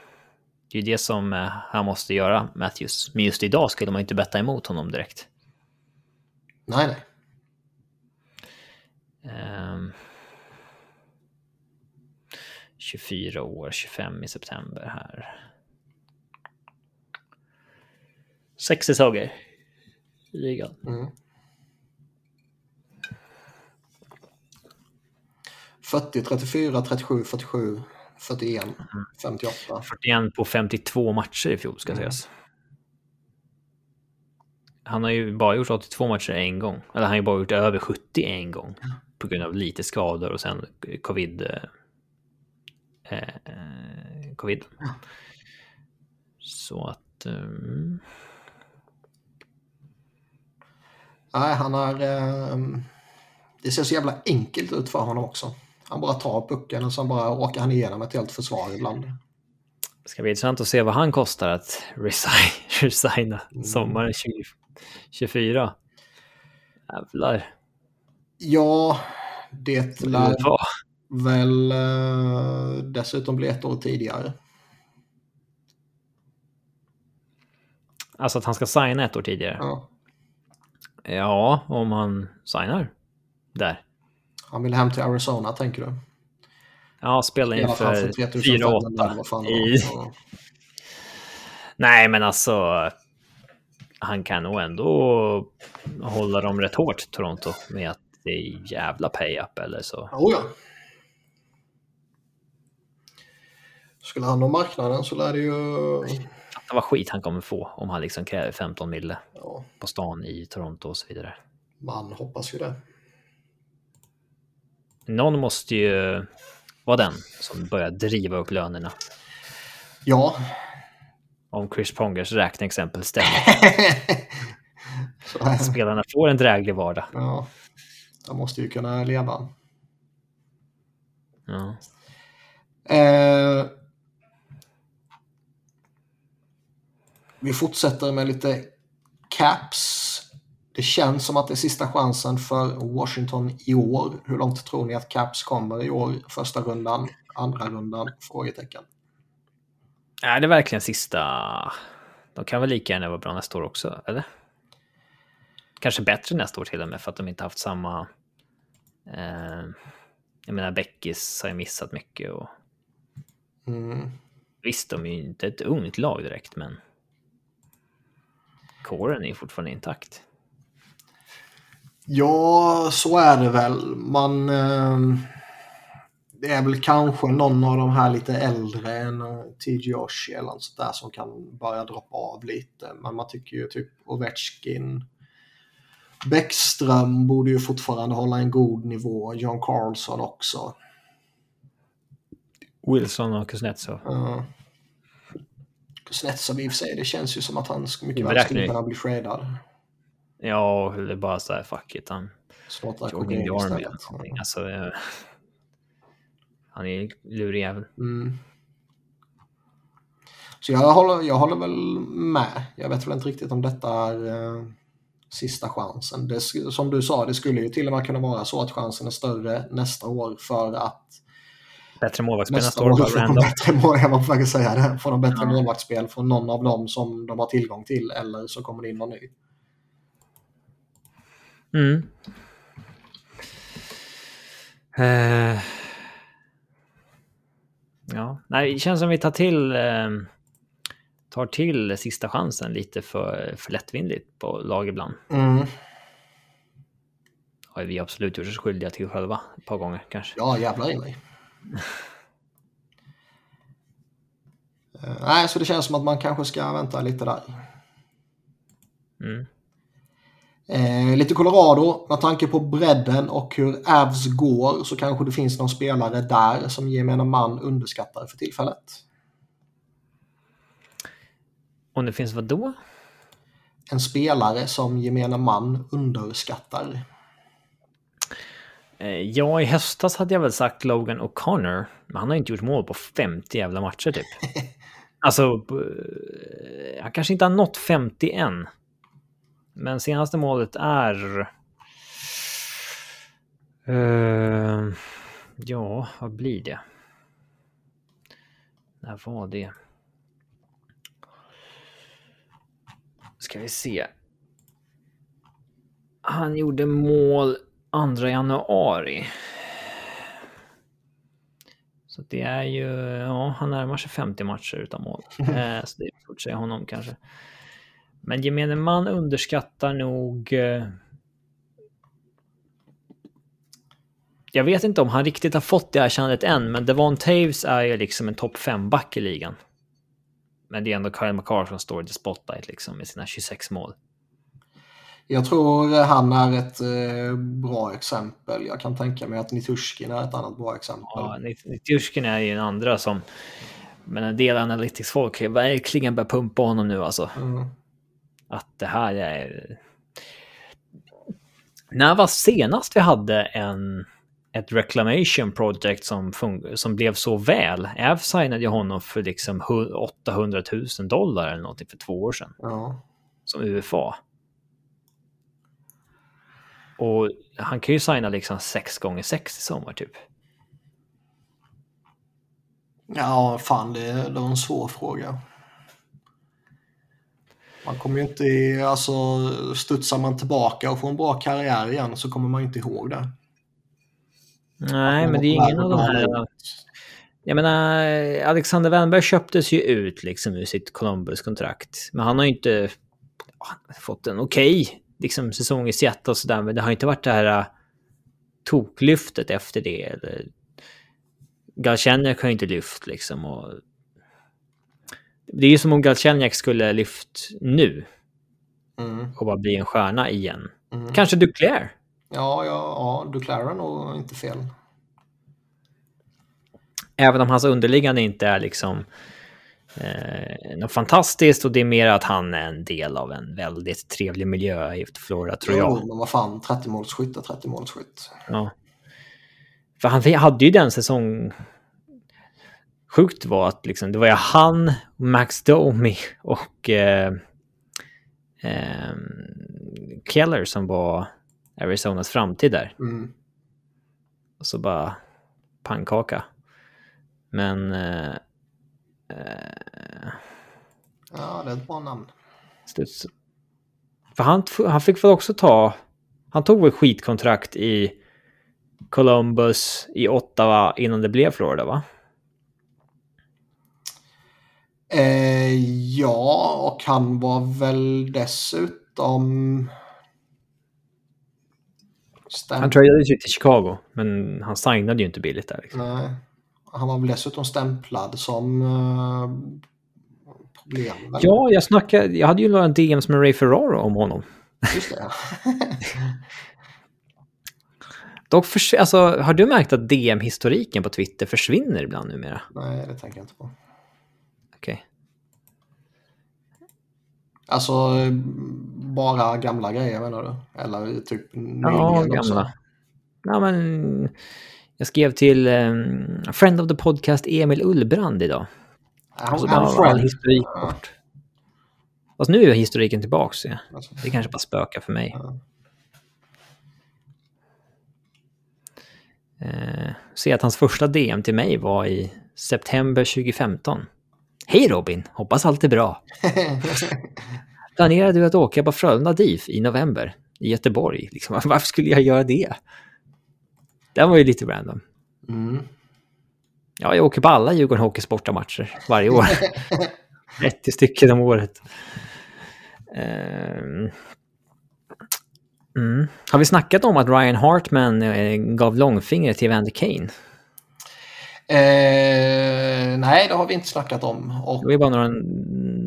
det är ju det som eh, han måste göra, Matthews. Men just idag skulle man inte betta emot honom direkt. Nej, nej. Ehm, 24 år, 25 i september här. Sex säsonger i ligan. Mm. 40, 34, 37, 47, 41, 58. 41 på 52 matcher i fjol ska Mm. sägas. Han har ju bara gjort 82 matcher en gång. Eller han har ju bara gjort över 70 en gång. På grund av lite skador och sen covid. Eh, eh, covid. Så att... Um, Nej, han är... Eh, det ser så jävla enkelt ut för honom också. Han bara tar pucken och sen bara åker han igenom ett helt försvar ibland. det ska bli intressant att se vad han kostar att resign, resigna sommaren 2024. Jävlar. Ja, det lär väl eh, dessutom bli ett år tidigare. Alltså att han ska signa ett år tidigare. Ja. Ja, om han signar där. Han vill hem till Arizona, tänker du? Ja, spela inför för 3500 eller 4-8. vad fan det I... Nej, men alltså. Han kan nog ändå hålla dem rätt hårt, Toronto, med att det är jävla pay-up eller så. Oh, ja. Skulle han ha marknaden så lär det ju... Det var skit han kommer få om han liksom kräver 15 mille Ja, på stan i Toronto och så vidare. man hoppas ju det. Någon måste ju vara den som börjar driva upp lönerna. Ja. Om Chris Pongers räkneexempel stämmer. Spelarna får en dräglig vardag. Ja. De måste ju kunna leva. Ja. Eh, vi fortsätter med lite caps. Det känns som att det är sista chansen för Washington i år. Hur långt tror ni att caps kommer i år? Första rundan, andra rundan? Frågetecken. Är det verkligen sista? De kan väl lika gärna vara bra nästa år också, eller? Kanske bättre nästa år till och med för att de inte haft samma... Eh, jag menar, Beckis har ju missat mycket och Mm. visst, de är ju inte ett ungt lag direkt, men kåren är fortfarande intakt. Ja, så är det väl. Man... Eh, det är väl kanske någon av de här lite äldre än eh, TG Oshie eller något sånt där som kan börja droppa av lite. Men man tycker ju typ Ovechkin, Bäckström borde ju fortfarande hålla en god nivå. John Carlson också. Wilson och Kuznetsov. Uh, Kuznetsov i och för sig, det känns ju som att han mycket väl skulle kunna bli tradad. Ja, eller bara så här, fuck it. Han Snorta jogging the army eller istället. någonting. Alltså, eh, han är lurig jävel. Mm. Så jag håller, jag håller väl med. Jag vet väl inte riktigt om detta är eh, sista chansen. Det, som du sa, det skulle ju till och med kunna vara så att chansen är större nästa år för att Bättre målvaktsspel nästa år, får bättre mål, jag var på säga det, får de bättre Ja. målvaktsspel från någon av dem som de har tillgång till eller så kommer det in någon ny. Mm. Eh, ja, nej, det känns som vi tar till, eh, tar till sista chansen lite för, för lättvindigt på lag ibland. Mm. Har vi absolut gjort oss skyldiga till själva ett par gånger kanske. Ja, jävlar i mig. Eh, Nej, så det känns som att man kanske ska vänta lite där. Mm. Eh, lite Colorado, med tanke på bredden och hur Avs går så kanske det finns någon spelare där som gemene man underskattar för tillfället. Om det finns vad då? En spelare som gemene man underskattar. Eh, ja, i höstas hade jag väl sagt Logan O'Connor, men han har inte gjort mål på 50 jävla matcher typ. alltså, eh, han kanske inte har nått 50 än. Men senaste målet är... Uh, ja, vad blir det? När var det? Ska vi se. Han gjorde mål 2 januari. Så det är ju, ja, han närmar sig 50 matcher utan mål. Eh, så det är svårt att säga honom kanske. Men gemene man underskattar nog... Eh, jag vet inte om han riktigt har fått det erkännandet än, men Devon Taves är ju liksom en topp 5-back i ligan. Men det är ändå Kyle McCarr som står i the spotlight liksom med sina 26 mål. Jag tror han är ett eh, bra exempel. Jag kan tänka mig att Nitushkin är ett annat bra exempel. Ja, Nitushkin är ju en andra som... Men en del analytics-folk verkligen börjat pumpa honom nu alltså. Mm. Att det här är... När var senast vi hade en, ett reclamation project som, som blev så väl? Äv signade ju honom för liksom 800 000 dollar eller någonting för två år sedan. Ja. Som UFA. Och han kan ju signa liksom 6 gånger 6 i sommar typ. Ja, fan det, det var en svår fråga. Man kommer ju inte, i, alltså studsar man tillbaka och får en bra karriär igen så kommer man inte ihåg det. Nej, men det är ingen av de här... Jag menar, Alexander Wennberg köptes ju ut liksom ur sitt Columbus-kontrakt. Men han har ju inte fått en okej okay, liksom, säsong i Seattle och sådär. Men det har inte varit det här uh, toklyftet efter det. Eller... Galchenyuk har inte lyft liksom. Och det är ju som om Galchenyuk skulle lyft nu. Mm. Och bara bli en stjärna igen. Mm. Kanske Duclair? Ja, ja, ja, Duclair är nog inte fel. Även om hans underliggande inte är liksom eh, något fantastiskt och det är mer att han är en del av en väldigt trevlig miljö i Florida tror jag. Jo, men vad fan, 30 målsskytt är 30 målsskytt. Ja. För han hade ju den säsong sjukt var att liksom, det var ju han, Max Domi och eh, eh, Keller som var Arizonas framtid där. Mm. Och så bara pannkaka. Men... Eh, ja, det är ett bra namn. Studs. För han, han fick väl också ta... Han tog väl skitkontrakt i Columbus, i Ottawa innan det blev Florida, va? Eh, ja, och han var väl dessutom... Stäm... Han tradades ju till Chicago, men han signade ju inte billigt där. Liksom. Nej. Han var väl dessutom stämplad som uh, problem. Ja, jag snackade, jag hade ju några DMs med Ray Ferraro om honom. Just det, ja. Dock för, alltså, har du märkt att DM-historiken på Twitter försvinner ibland numera? Nej, det tänker jag inte på. Okej. Alltså bara gamla grejer menar du? Eller typ Ja, gamla. Också? Ja, men jag skrev till um, Friend of the Podcast Emil Ullbrand idag. Han, så har all historik bort. Fast nu är historiken tillbaks. Ja. Alltså. Det kanske bara spökar för mig. Ja. Uh, se att hans första DM till mig var i september 2015. Hej Robin, hoppas allt är bra. Planerar du att åka på Frölunda DIF i november i Göteborg? Liksom, varför skulle jag göra det? Den var ju lite random. Mm. Ja, jag åker på alla Djurgården Hockeys bortamatcher varje år. 30 stycken om året. Uh, mm. Har vi snackat om att Ryan Hartman eh, gav långfingret till Evander Kane? Eh, nej, det har vi inte snackat om. Och... Det var bara några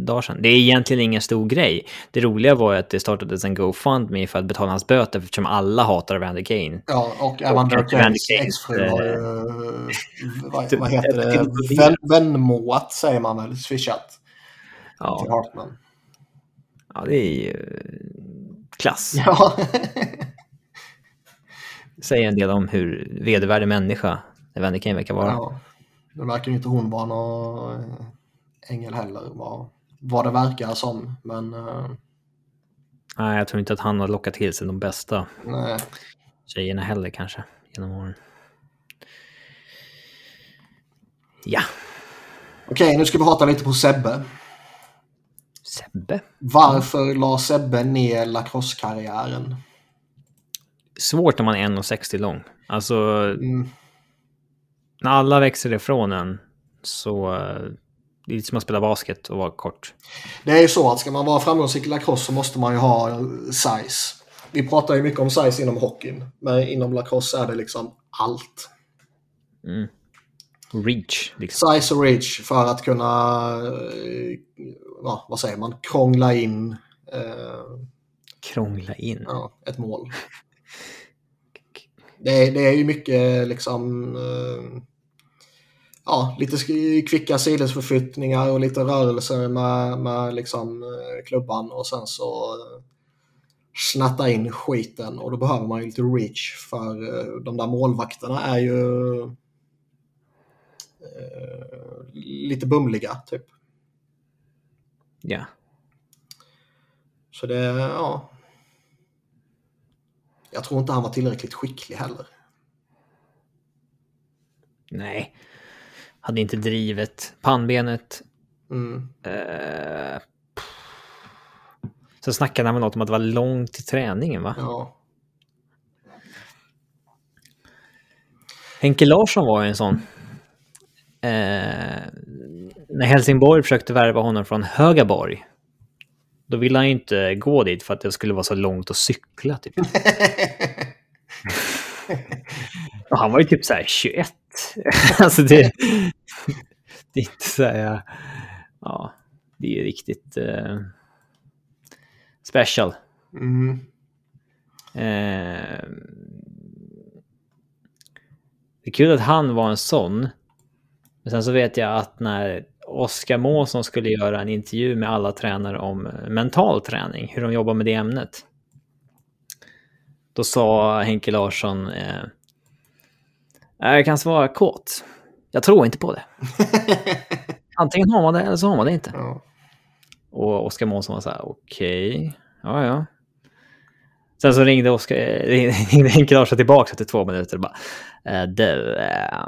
dagar sedan. Det är egentligen ingen stor grej. Det roliga var ju att det startades en GoFundMe för att betala hans böter eftersom alla hatar Evander Kane. Ja, och Evander Kanes exfru har ju, vad, vad heter det, Vän, vänmåat säger man väl, swishat. Ja. Till Hartman. Ja, det är ju klass. Ja. säger en del om hur vedervärdig människa Evander Kane verkar vara. Ja, det verkar inte hon vara någon eh, ängel heller, vad, vad det verkar som. Men eh, Nej, jag tror inte att han har lockat till sig de bästa nej. tjejerna heller kanske genom åren. Ja, Okej, nu ska vi prata lite på Sebbe. Sebbe. Varför la Sebbe ner lacrosse-karriären? Svårt när man är 1,60 lång. Alltså, Mm, när alla växer ifrån en så... Det är lite som att spela basket och vara kort. Det är ju så att ska man vara framgångsrik i lacrosse så måste man ju ha size. Vi pratar ju mycket om size inom hockeyn, men inom lacrosse är det liksom allt. Mm. Reach, liksom. Size och reach för att kunna, eh, ja, vad säger man, krångla in eh, Krångla in. ja, ett mål. Det är, det är ju mycket liksom, eh, ja, lite kvicka sidledsförflyttningar och lite rörelser med, med liksom eh, klubban och sen så eh, snatta in skiten och då behöver man ju lite reach för eh, de där målvakterna är ju eh, lite bumliga typ. Ja. Så det, ja. Jag tror inte han var tillräckligt skicklig heller. Nej. Hade inte drivet. Pannbenet. Mm. Eh, så snackade han väl något om att det var långt till träningen, va? Ja. Henke Larsson var ju en sån. Eh, när Helsingborg försökte värva honom från Högaborg. Då ville han ju inte gå dit för att det skulle vara så långt att cykla. Typ. Han var ju typ så här 21. alltså det, det är inte så här... Ja, det är riktigt eh, special. Mm. Eh, det är kul att han var en sån. Men sen så vet jag att när Oskar Måsson skulle göra en intervju med alla tränare om mental träning, hur de jobbar med det ämnet. Då sa Henke Larsson, eh, jag kan svara kort. Jag tror inte på det. Antingen har man det eller så har man det inte. Ja. Och Oskar Månsson var så här, okej, ja ja. Sen så ringde, Oskar, eh, ringde Henke Larsson tillbaka efter två minuter och bara, eh, du, eh,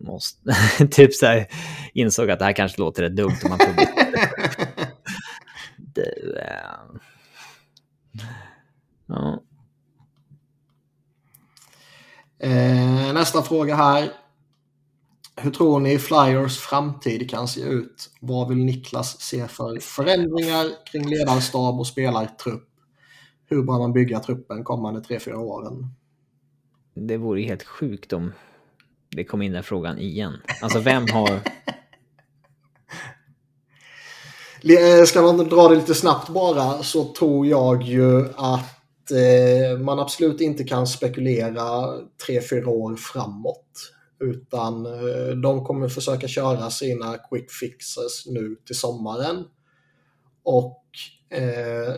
måste, typ så här, insåg att det här kanske låter rätt dumt om man publicerar. Du, eh, ja. Eh, nästa fråga här. Hur tror ni Flyers framtid kan se ut? Vad vill Niklas se för förändringar kring ledarstab och spelartrupp? Hur bör man bygga truppen kommande 3-4 åren? Det vore ju helt sjukt om det kom in den frågan igen. Alltså vem har... Eh, Ska man dra det lite snabbt bara så tror jag ju att man absolut inte kan spekulera 3-4 år framåt. Utan eh, de kommer försöka köra sina quick fixes nu till sommaren. Och eh,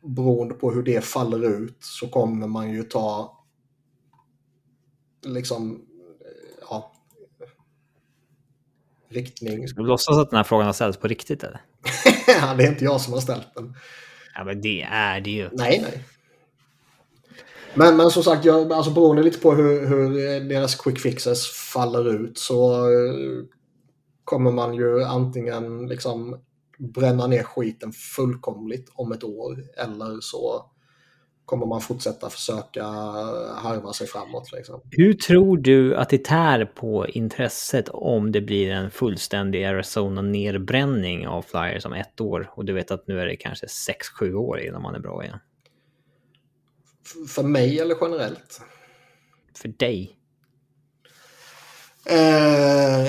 beroende på hur det faller ut så kommer man ju ta liksom eh, ja, riktning. Ska vi låtsas att den här frågan har ställts på riktigt eller? Det är inte jag som har ställt den. Ja men det är det ju. Nej, nej. Men, men som sagt, jag, alltså beroende lite på hur, hur deras quick fixes faller ut så eh, kommer man ju antingen liksom bränna ner skiten fullkomligt om ett år eller så kommer man fortsätta försöka harva sig framåt. Liksom. Hur tror du att det tär på intresset om det blir en fullständig Arizona-nedbränning av Flyers om ett år? Och du vet att nu är det kanske 6-7 år innan man är bra igen. För mig eller generellt? För dig? Eh,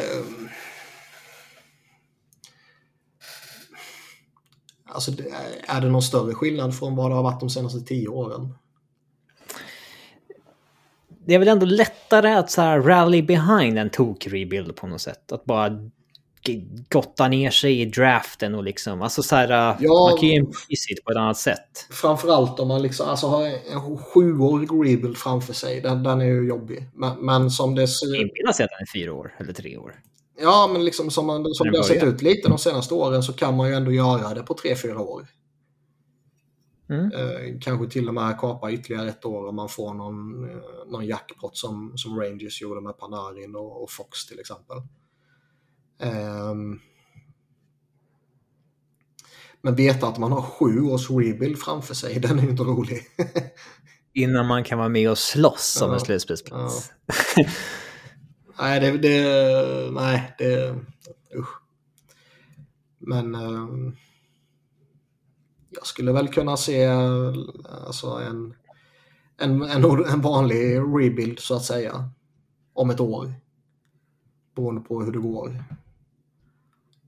alltså, är det någon större skillnad från vad det har varit de senaste tio åren? Det är väl ändå lättare att så här rally behind en tok rebuild på något sätt. Att bara gotta ner sig i draften och liksom, alltså så här, Ja. man kan ju embrace på ett annat sätt. Framförallt om man liksom, alltså har en sjuårig rebuild framför sig. Den, den är ju jobbig. Men, men som det ser Inbillar sig att den är fyra år eller tre år. Ja, men liksom som, man, som det har sett ut lite de senaste åren så kan man ju ändå göra det på tre fyra år. Mm. Eh, kanske till och med kapa ytterligare ett år om man får någon, eh, någon jackpot som, som Rangers gjorde med Panarin och, och Fox till exempel. Ehm, men veta att man har sju års rebuild framför sig, den är ju inte rolig. Innan man kan vara med och slåss om Ja. en slutspelsplats. nej, det, det, nej, det, usch. Men eh, jag skulle väl kunna se alltså en, en, en, en vanlig rebuild så att säga. Om ett år. Beroende på hur det går.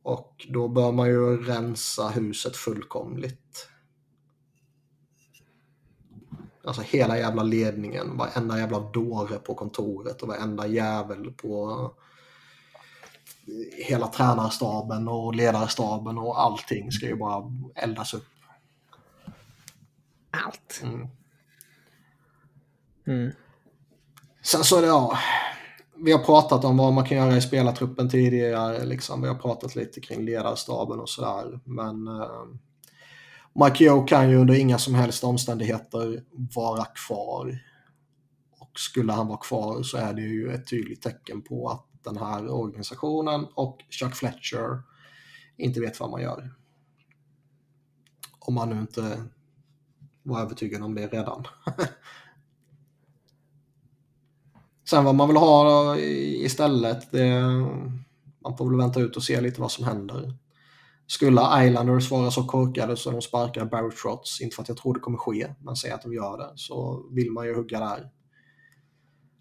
Och då bör man ju rensa huset fullkomligt. Alltså hela jävla ledningen, varenda jävla dåre på kontoret och varenda jävel på hela tränarstaben och ledarstaben och allting ska ju bara eldas upp. Allt. Mm. Mm. Sen så är det, ja, vi har pratat om vad man kan göra i spelartruppen tidigare. Liksom. Vi har pratat lite kring ledarstaben och sådär. Men eh, Mike Joe kan ju under inga som helst omständigheter vara kvar. Och skulle han vara kvar så är det ju ett tydligt tecken på att den här organisationen och Chuck Fletcher inte vet vad man gör. Om man nu inte var övertygad om det redan. Sen vad man vill ha istället, det, man får väl vänta ut och se lite vad som händer. Skulle Islanders vara så korkade så de sparkar Barry Trotz, inte för att jag tror det kommer ske, men säg att de gör det, så vill man ju hugga där.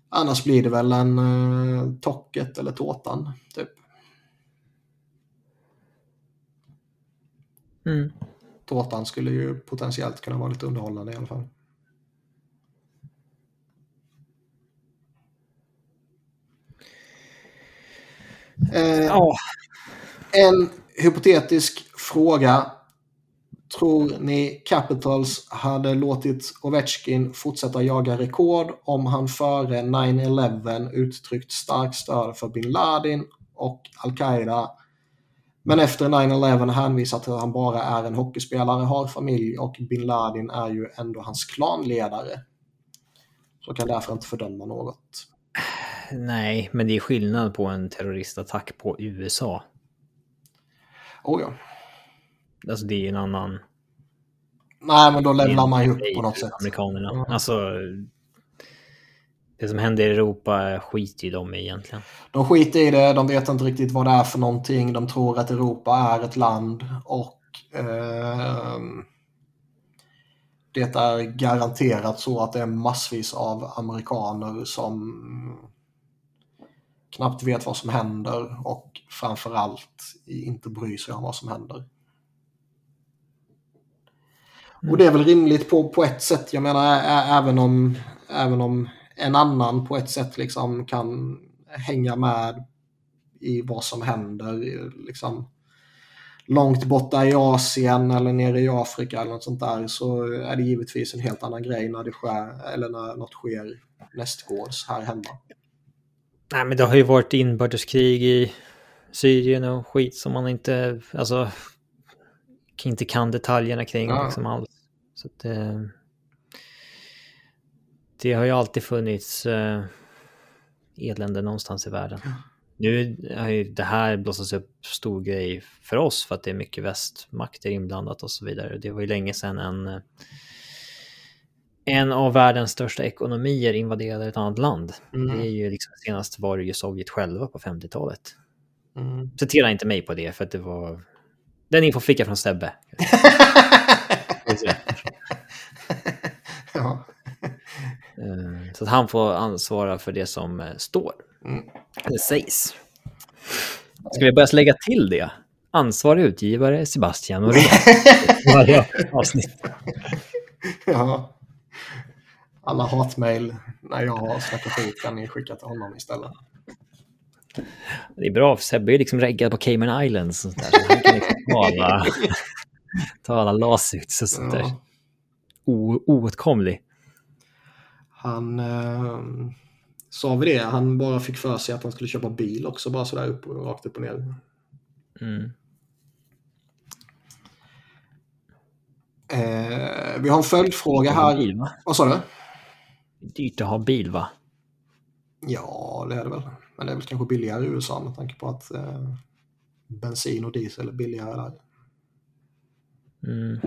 Annars blir det väl en uh, Tocket eller Tårtan, typ. Mm. Tårtan skulle ju potentiellt kunna vara lite underhållande i alla fall. Eh, Ja, En hypotetisk fråga. Tror ni Capitals hade låtit Ovechkin fortsätta jaga rekord om han före 9-11 uttryckt starkt stöd för bin Laden och Al-Qaida men efter 9-11 hänvisat till att han bara är en hockeyspelare, har familj och bin Laden är ju ändå hans klanledare. Så kan därför inte fördöma något. nej, men det är skillnad på en terroristattack på USA. Oh ja. Alltså det är ju en annan... Nej, men då levlar man ju upp på något sätt. Amerikanerna. Ja. Alltså... Det som händer i Europa skiter ju de i egentligen. De skiter i det, de vet inte riktigt vad det är för någonting. De tror att Europa är ett land och ehm, det är garanterat så att det är massvis av amerikaner som knappt vet vad som händer och framförallt inte bryr sig om vad som händer. Och det är väl rimligt på, på ett sätt. Jag menar även om, även om en annan på ett sätt liksom kan hänga med i vad som händer. Liksom, långt borta i Asien eller nere i Afrika eller något sånt där så är det givetvis en helt annan grej när det sker, eller när något sker nästgårds här hemma. Nej, men det har ju varit inbördeskrig i Syrien och skit som man inte, alltså, inte kan detaljerna kring Ja. liksom alls. Så att, eh, det har ju alltid funnits eh, elände någonstans i världen. Nu har ju det här blossats upp stor grej för oss för att det är mycket västmakter inblandat och så vidare. Det var ju länge sedan en, eh, en av världens största ekonomier invaderade ett annat land. Mm. Det är ju liksom senast var det ju Sovjet själva på 50-talet. Mm. Citera inte mig på det för att det var... Den info fick jag från Sebbe. ja. Eh, Så att han får ansvara för det som eh, står. Mm. Eller sägs. Ska vi börja lägga till det? Ansvarig utgivare Sebastian Norén. Varje avsnitt. ja. Alla hatmejl när jag har snackat skit kan ni skicka till honom istället. Det är bra, för Sebbe är liksom reggad på Cayman Islands. Så han kan liksom ta alla, ta alla lawsuits och sånt där. O, oåtkomlig. Han eh, sa vi det, han bara fick för sig att han skulle köpa bil också, bara sådär upp, rakt upp och ner. Mm. Eh, vi har en följdfråga här. Vad sa du? Dyrt att ha bil, va? Ja, det är det väl. Men det är väl kanske billigare i USA med tanke på att eh, bensin och diesel är billigare där. Mm.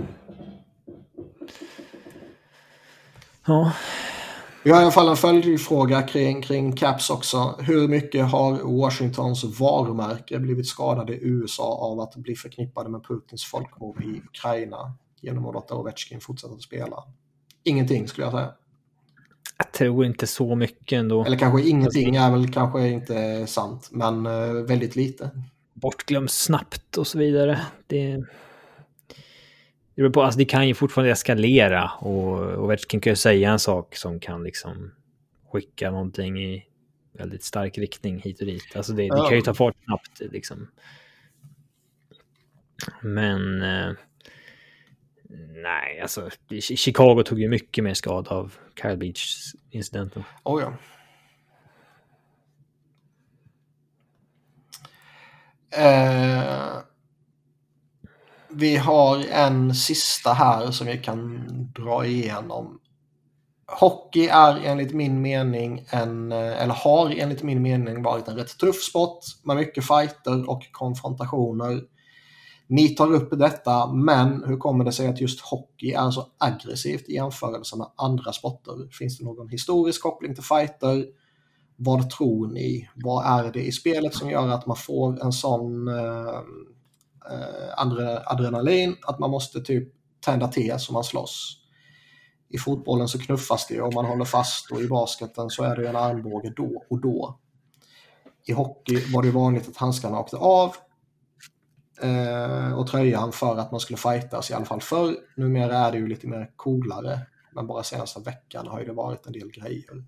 Ja, Vi har i alla fall en följdfråga kring, kring Caps också. Hur mycket har Washingtons varumärke blivit skadade i USA av att bli förknippade med Putins folkmord i Ukraina genom att låta Ovechkin fortsätta att spela? Ingenting skulle jag säga. Jag tror inte så mycket ändå. Eller kanske ingenting är väl kanske inte sant, men eh, väldigt lite. Bortglöms snabbt och så vidare. Det, det, beror på, alltså det kan ju fortfarande eskalera och Ovechkin kan ju säga en sak som kan liksom skicka någonting i väldigt stark riktning hit och dit. Alltså det, det kan ju ta fart snabbt liksom. Men eh, nej, alltså Chicago tog ju mycket mer skada av Kyle Beach-incidenten. Oh, ja. Eh, vi har en sista här som vi kan dra igenom. Hockey är enligt min mening en, eh, eller har enligt min mening varit en rätt tuff sport med mycket fighter och konfrontationer. Ni tar upp detta, men hur kommer det sig att just hockey är så aggressivt i jämförelse med andra sporter? Finns det någon historisk koppling till fighter? Vad tror ni? Vad är det i spelet som gör att man får en sån eh, eh, adrenalin att man måste typ tända till så man slåss? I fotbollen så knuffas det och man håller fast och i basketen så är det en armbåge då och då. I hockey var det vanligt att handskarna åkte av eh, och tröjan för att man skulle fightas i alla fall förr. Numera är det ju lite mer coolare. Men bara senaste veckan har ju det varit en del grejer.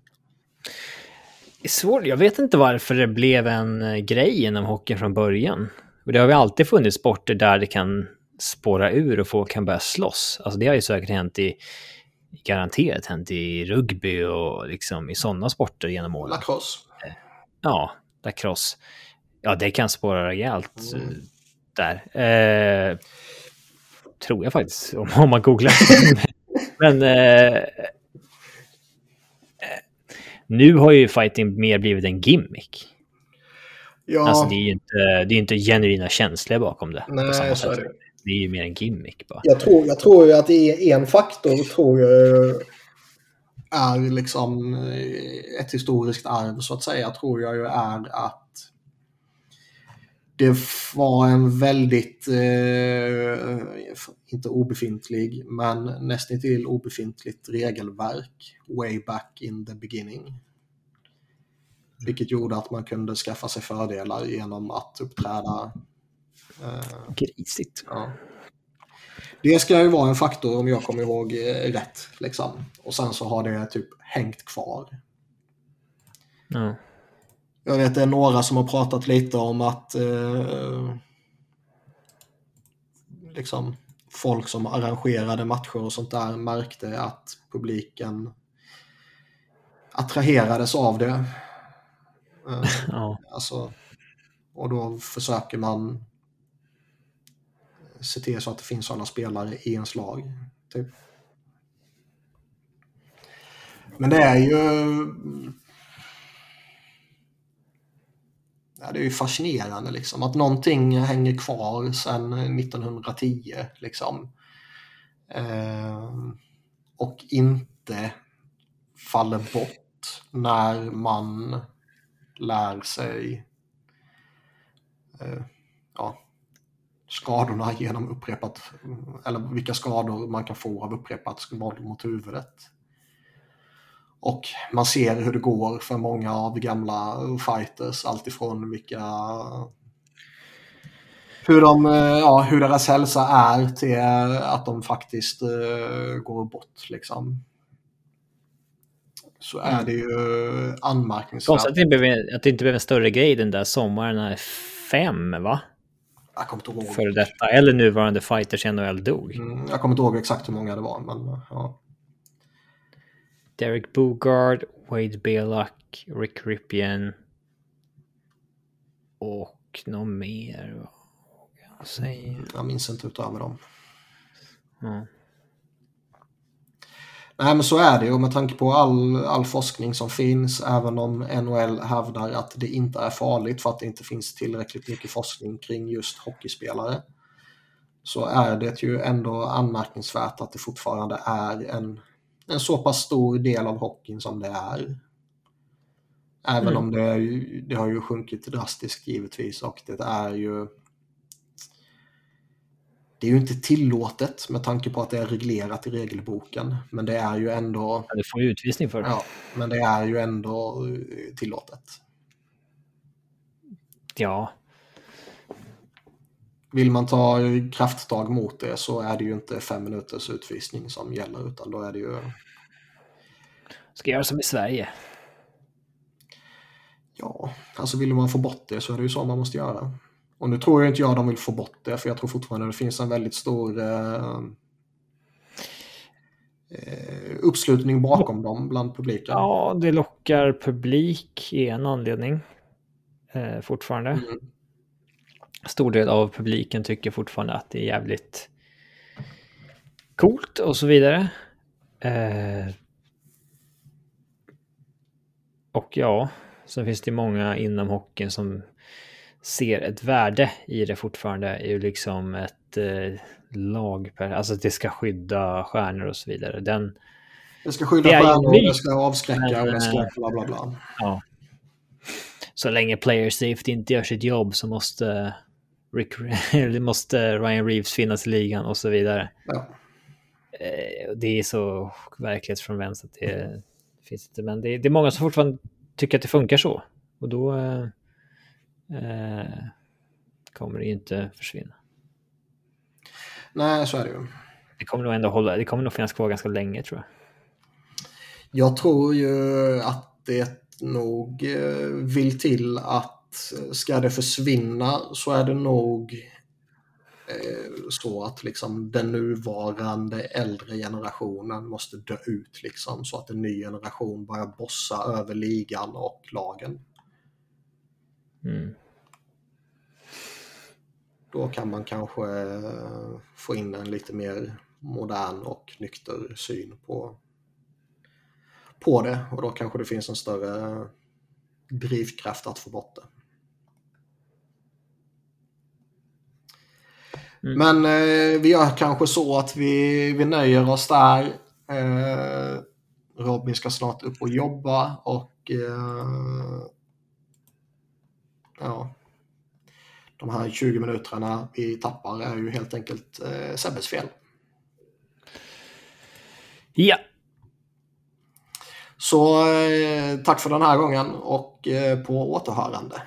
Svårt. Jag vet inte varför det blev en eh, grej inom hockeyn från början. Och det har ju alltid funnits sporter där det kan spåra ur och folk kan börja slåss. Alltså det har ju säkert hänt i, garanterat hänt i rugby och liksom i sådana sporter genom åren. Lacrosse. Ja, lacrosse. Ja, det kan spåra rejält Mm. Där. Eh, tror jag faktiskt, om, om man googlar. Men eh, eh, nu har ju fighting mer blivit en gimmick. Ja, Alltså det är ju inte, det är inte genuina känslor bakom det. Nej, på samma sätt. det. Det är ju mer en gimmick bara. jag, tror, jag tror ju att en faktor tror jag är liksom eh, ett historiskt arv så att säga. Tror jag ju är att det var en väldigt, eh, inte obefintlig, men nästintill obefintligt regelverk way back in the beginning. Vilket gjorde att man kunde skaffa sig fördelar genom att uppträda eh, Grisigt. Ja. Det ska ju vara en faktor om jag kommer ihåg eh, rätt. Liksom. Och sen så har det typ hängt kvar. Ja. Jag vet det är några som har pratat lite om att eh, liksom folk som arrangerade matcher och sånt där märkte att publiken attraherades av det. Eh, ja. Alltså, och då försöker man se till så att det finns sådana spelare i ens lag. Typ. Men det är ju... Ja, det är ju fascinerande liksom att någonting hänger kvar sedan 1910 liksom. Eh, och inte faller bort när man lär sig eh, ja, skadorna genom upprepat, eller vilka skador man kan få av upprepat våld mot huvudet. Och man ser hur det går för många av gamla fighters, alltifrån vilka hur, de, eh, ja, hur deras hälsa är till att de faktiskt uh, går bort. Liksom. så är det ju anmärkningsvärt. Konstigt att det, blev, att det inte blev en större grej den där sommaren när fem, va? Jag kommer inte ihåg. Före detta, eller nuvarande fighters i NHL dog. Mm, jag kommer inte ihåg exakt hur många det var, men ja. Derek Bogard, Wade Belak, Rick Ripien. Och någon mer. Vad jag säga? Jag minns inte utöver dem. Ja. Nej, men så är det ju. Med tanke på all, all forskning som finns, även om NHL hävdar att det inte är farligt för att det inte finns tillräckligt mycket forskning kring just hockeyspelare, så är det ju ändå anmärkningsvärt att det fortfarande är en, en så pass stor del av hockeyn som det är. Även Mm. om det, det har ju sjunkit drastiskt givetvis och det är ju det är ju inte tillåtet med tanke på att det är reglerat i regelboken. Men det är ju ändå, Du får ju utvisning för det. ja, men det är ju ändå eh, tillåtet. ja. Vill man ta krafttag mot det så är det ju inte fem minuters utvisning som gäller utan då är det ju, Ska göra som i Sverige. ja, alltså vill man få bort det så är det ju så man måste göra. Och nu tror jag inte jag de vill få bort det för jag tror fortfarande det finns en väldigt stor eh, eh, uppslutning bakom dem bland publiken. Ja, det lockar publik i en anledning. Eh, fortfarande. Mm. Stor del av publiken tycker fortfarande att det är jävligt coolt och så vidare. Eh, och ja, sen finns det många inom hockeyn som ser ett värde i det fortfarande. är ju liksom ett eh, lag, alltså att det ska skydda stjärnor och så vidare. Den, Det ska skydda Det stjärnor, det ska avskräcka och det ska men, bla bla bla. Ja. Så länge player safety inte gör sitt jobb så måste, Rick, måste Ryan Reeves finnas i ligan och så vidare. Ja. Eh, Det är så verklighetsfrånvänt att det finns inte. Men det är, det är många som fortfarande tycker att det funkar så. Och då eh, eh, kommer det ju inte försvinna. Nej, så är det ju. Det kommer nog ändå hålla, det kommer nog finnas kvar ganska länge tror jag. Jag tror ju att det nog eh, vill till att ska det försvinna så är det nog eh, så att liksom den nuvarande äldre generationen måste dö ut liksom så att en ny generation börjar bossa över ligan och lagen. Mm. Då kan man kanske eh, få in en lite mer modern och nykter syn på, på det och då kanske det finns en större drivkraft att få bort det. Mm. Men eh, vi gör kanske så att vi, vi nöjer oss där. Eh, Robin ska snart upp och jobba och eh, ja, de här 20 minuterna vi tappar är ju helt enkelt eh, Sebbes fel. Ja, Så eh, tack för den här gången och eh, på återhörande.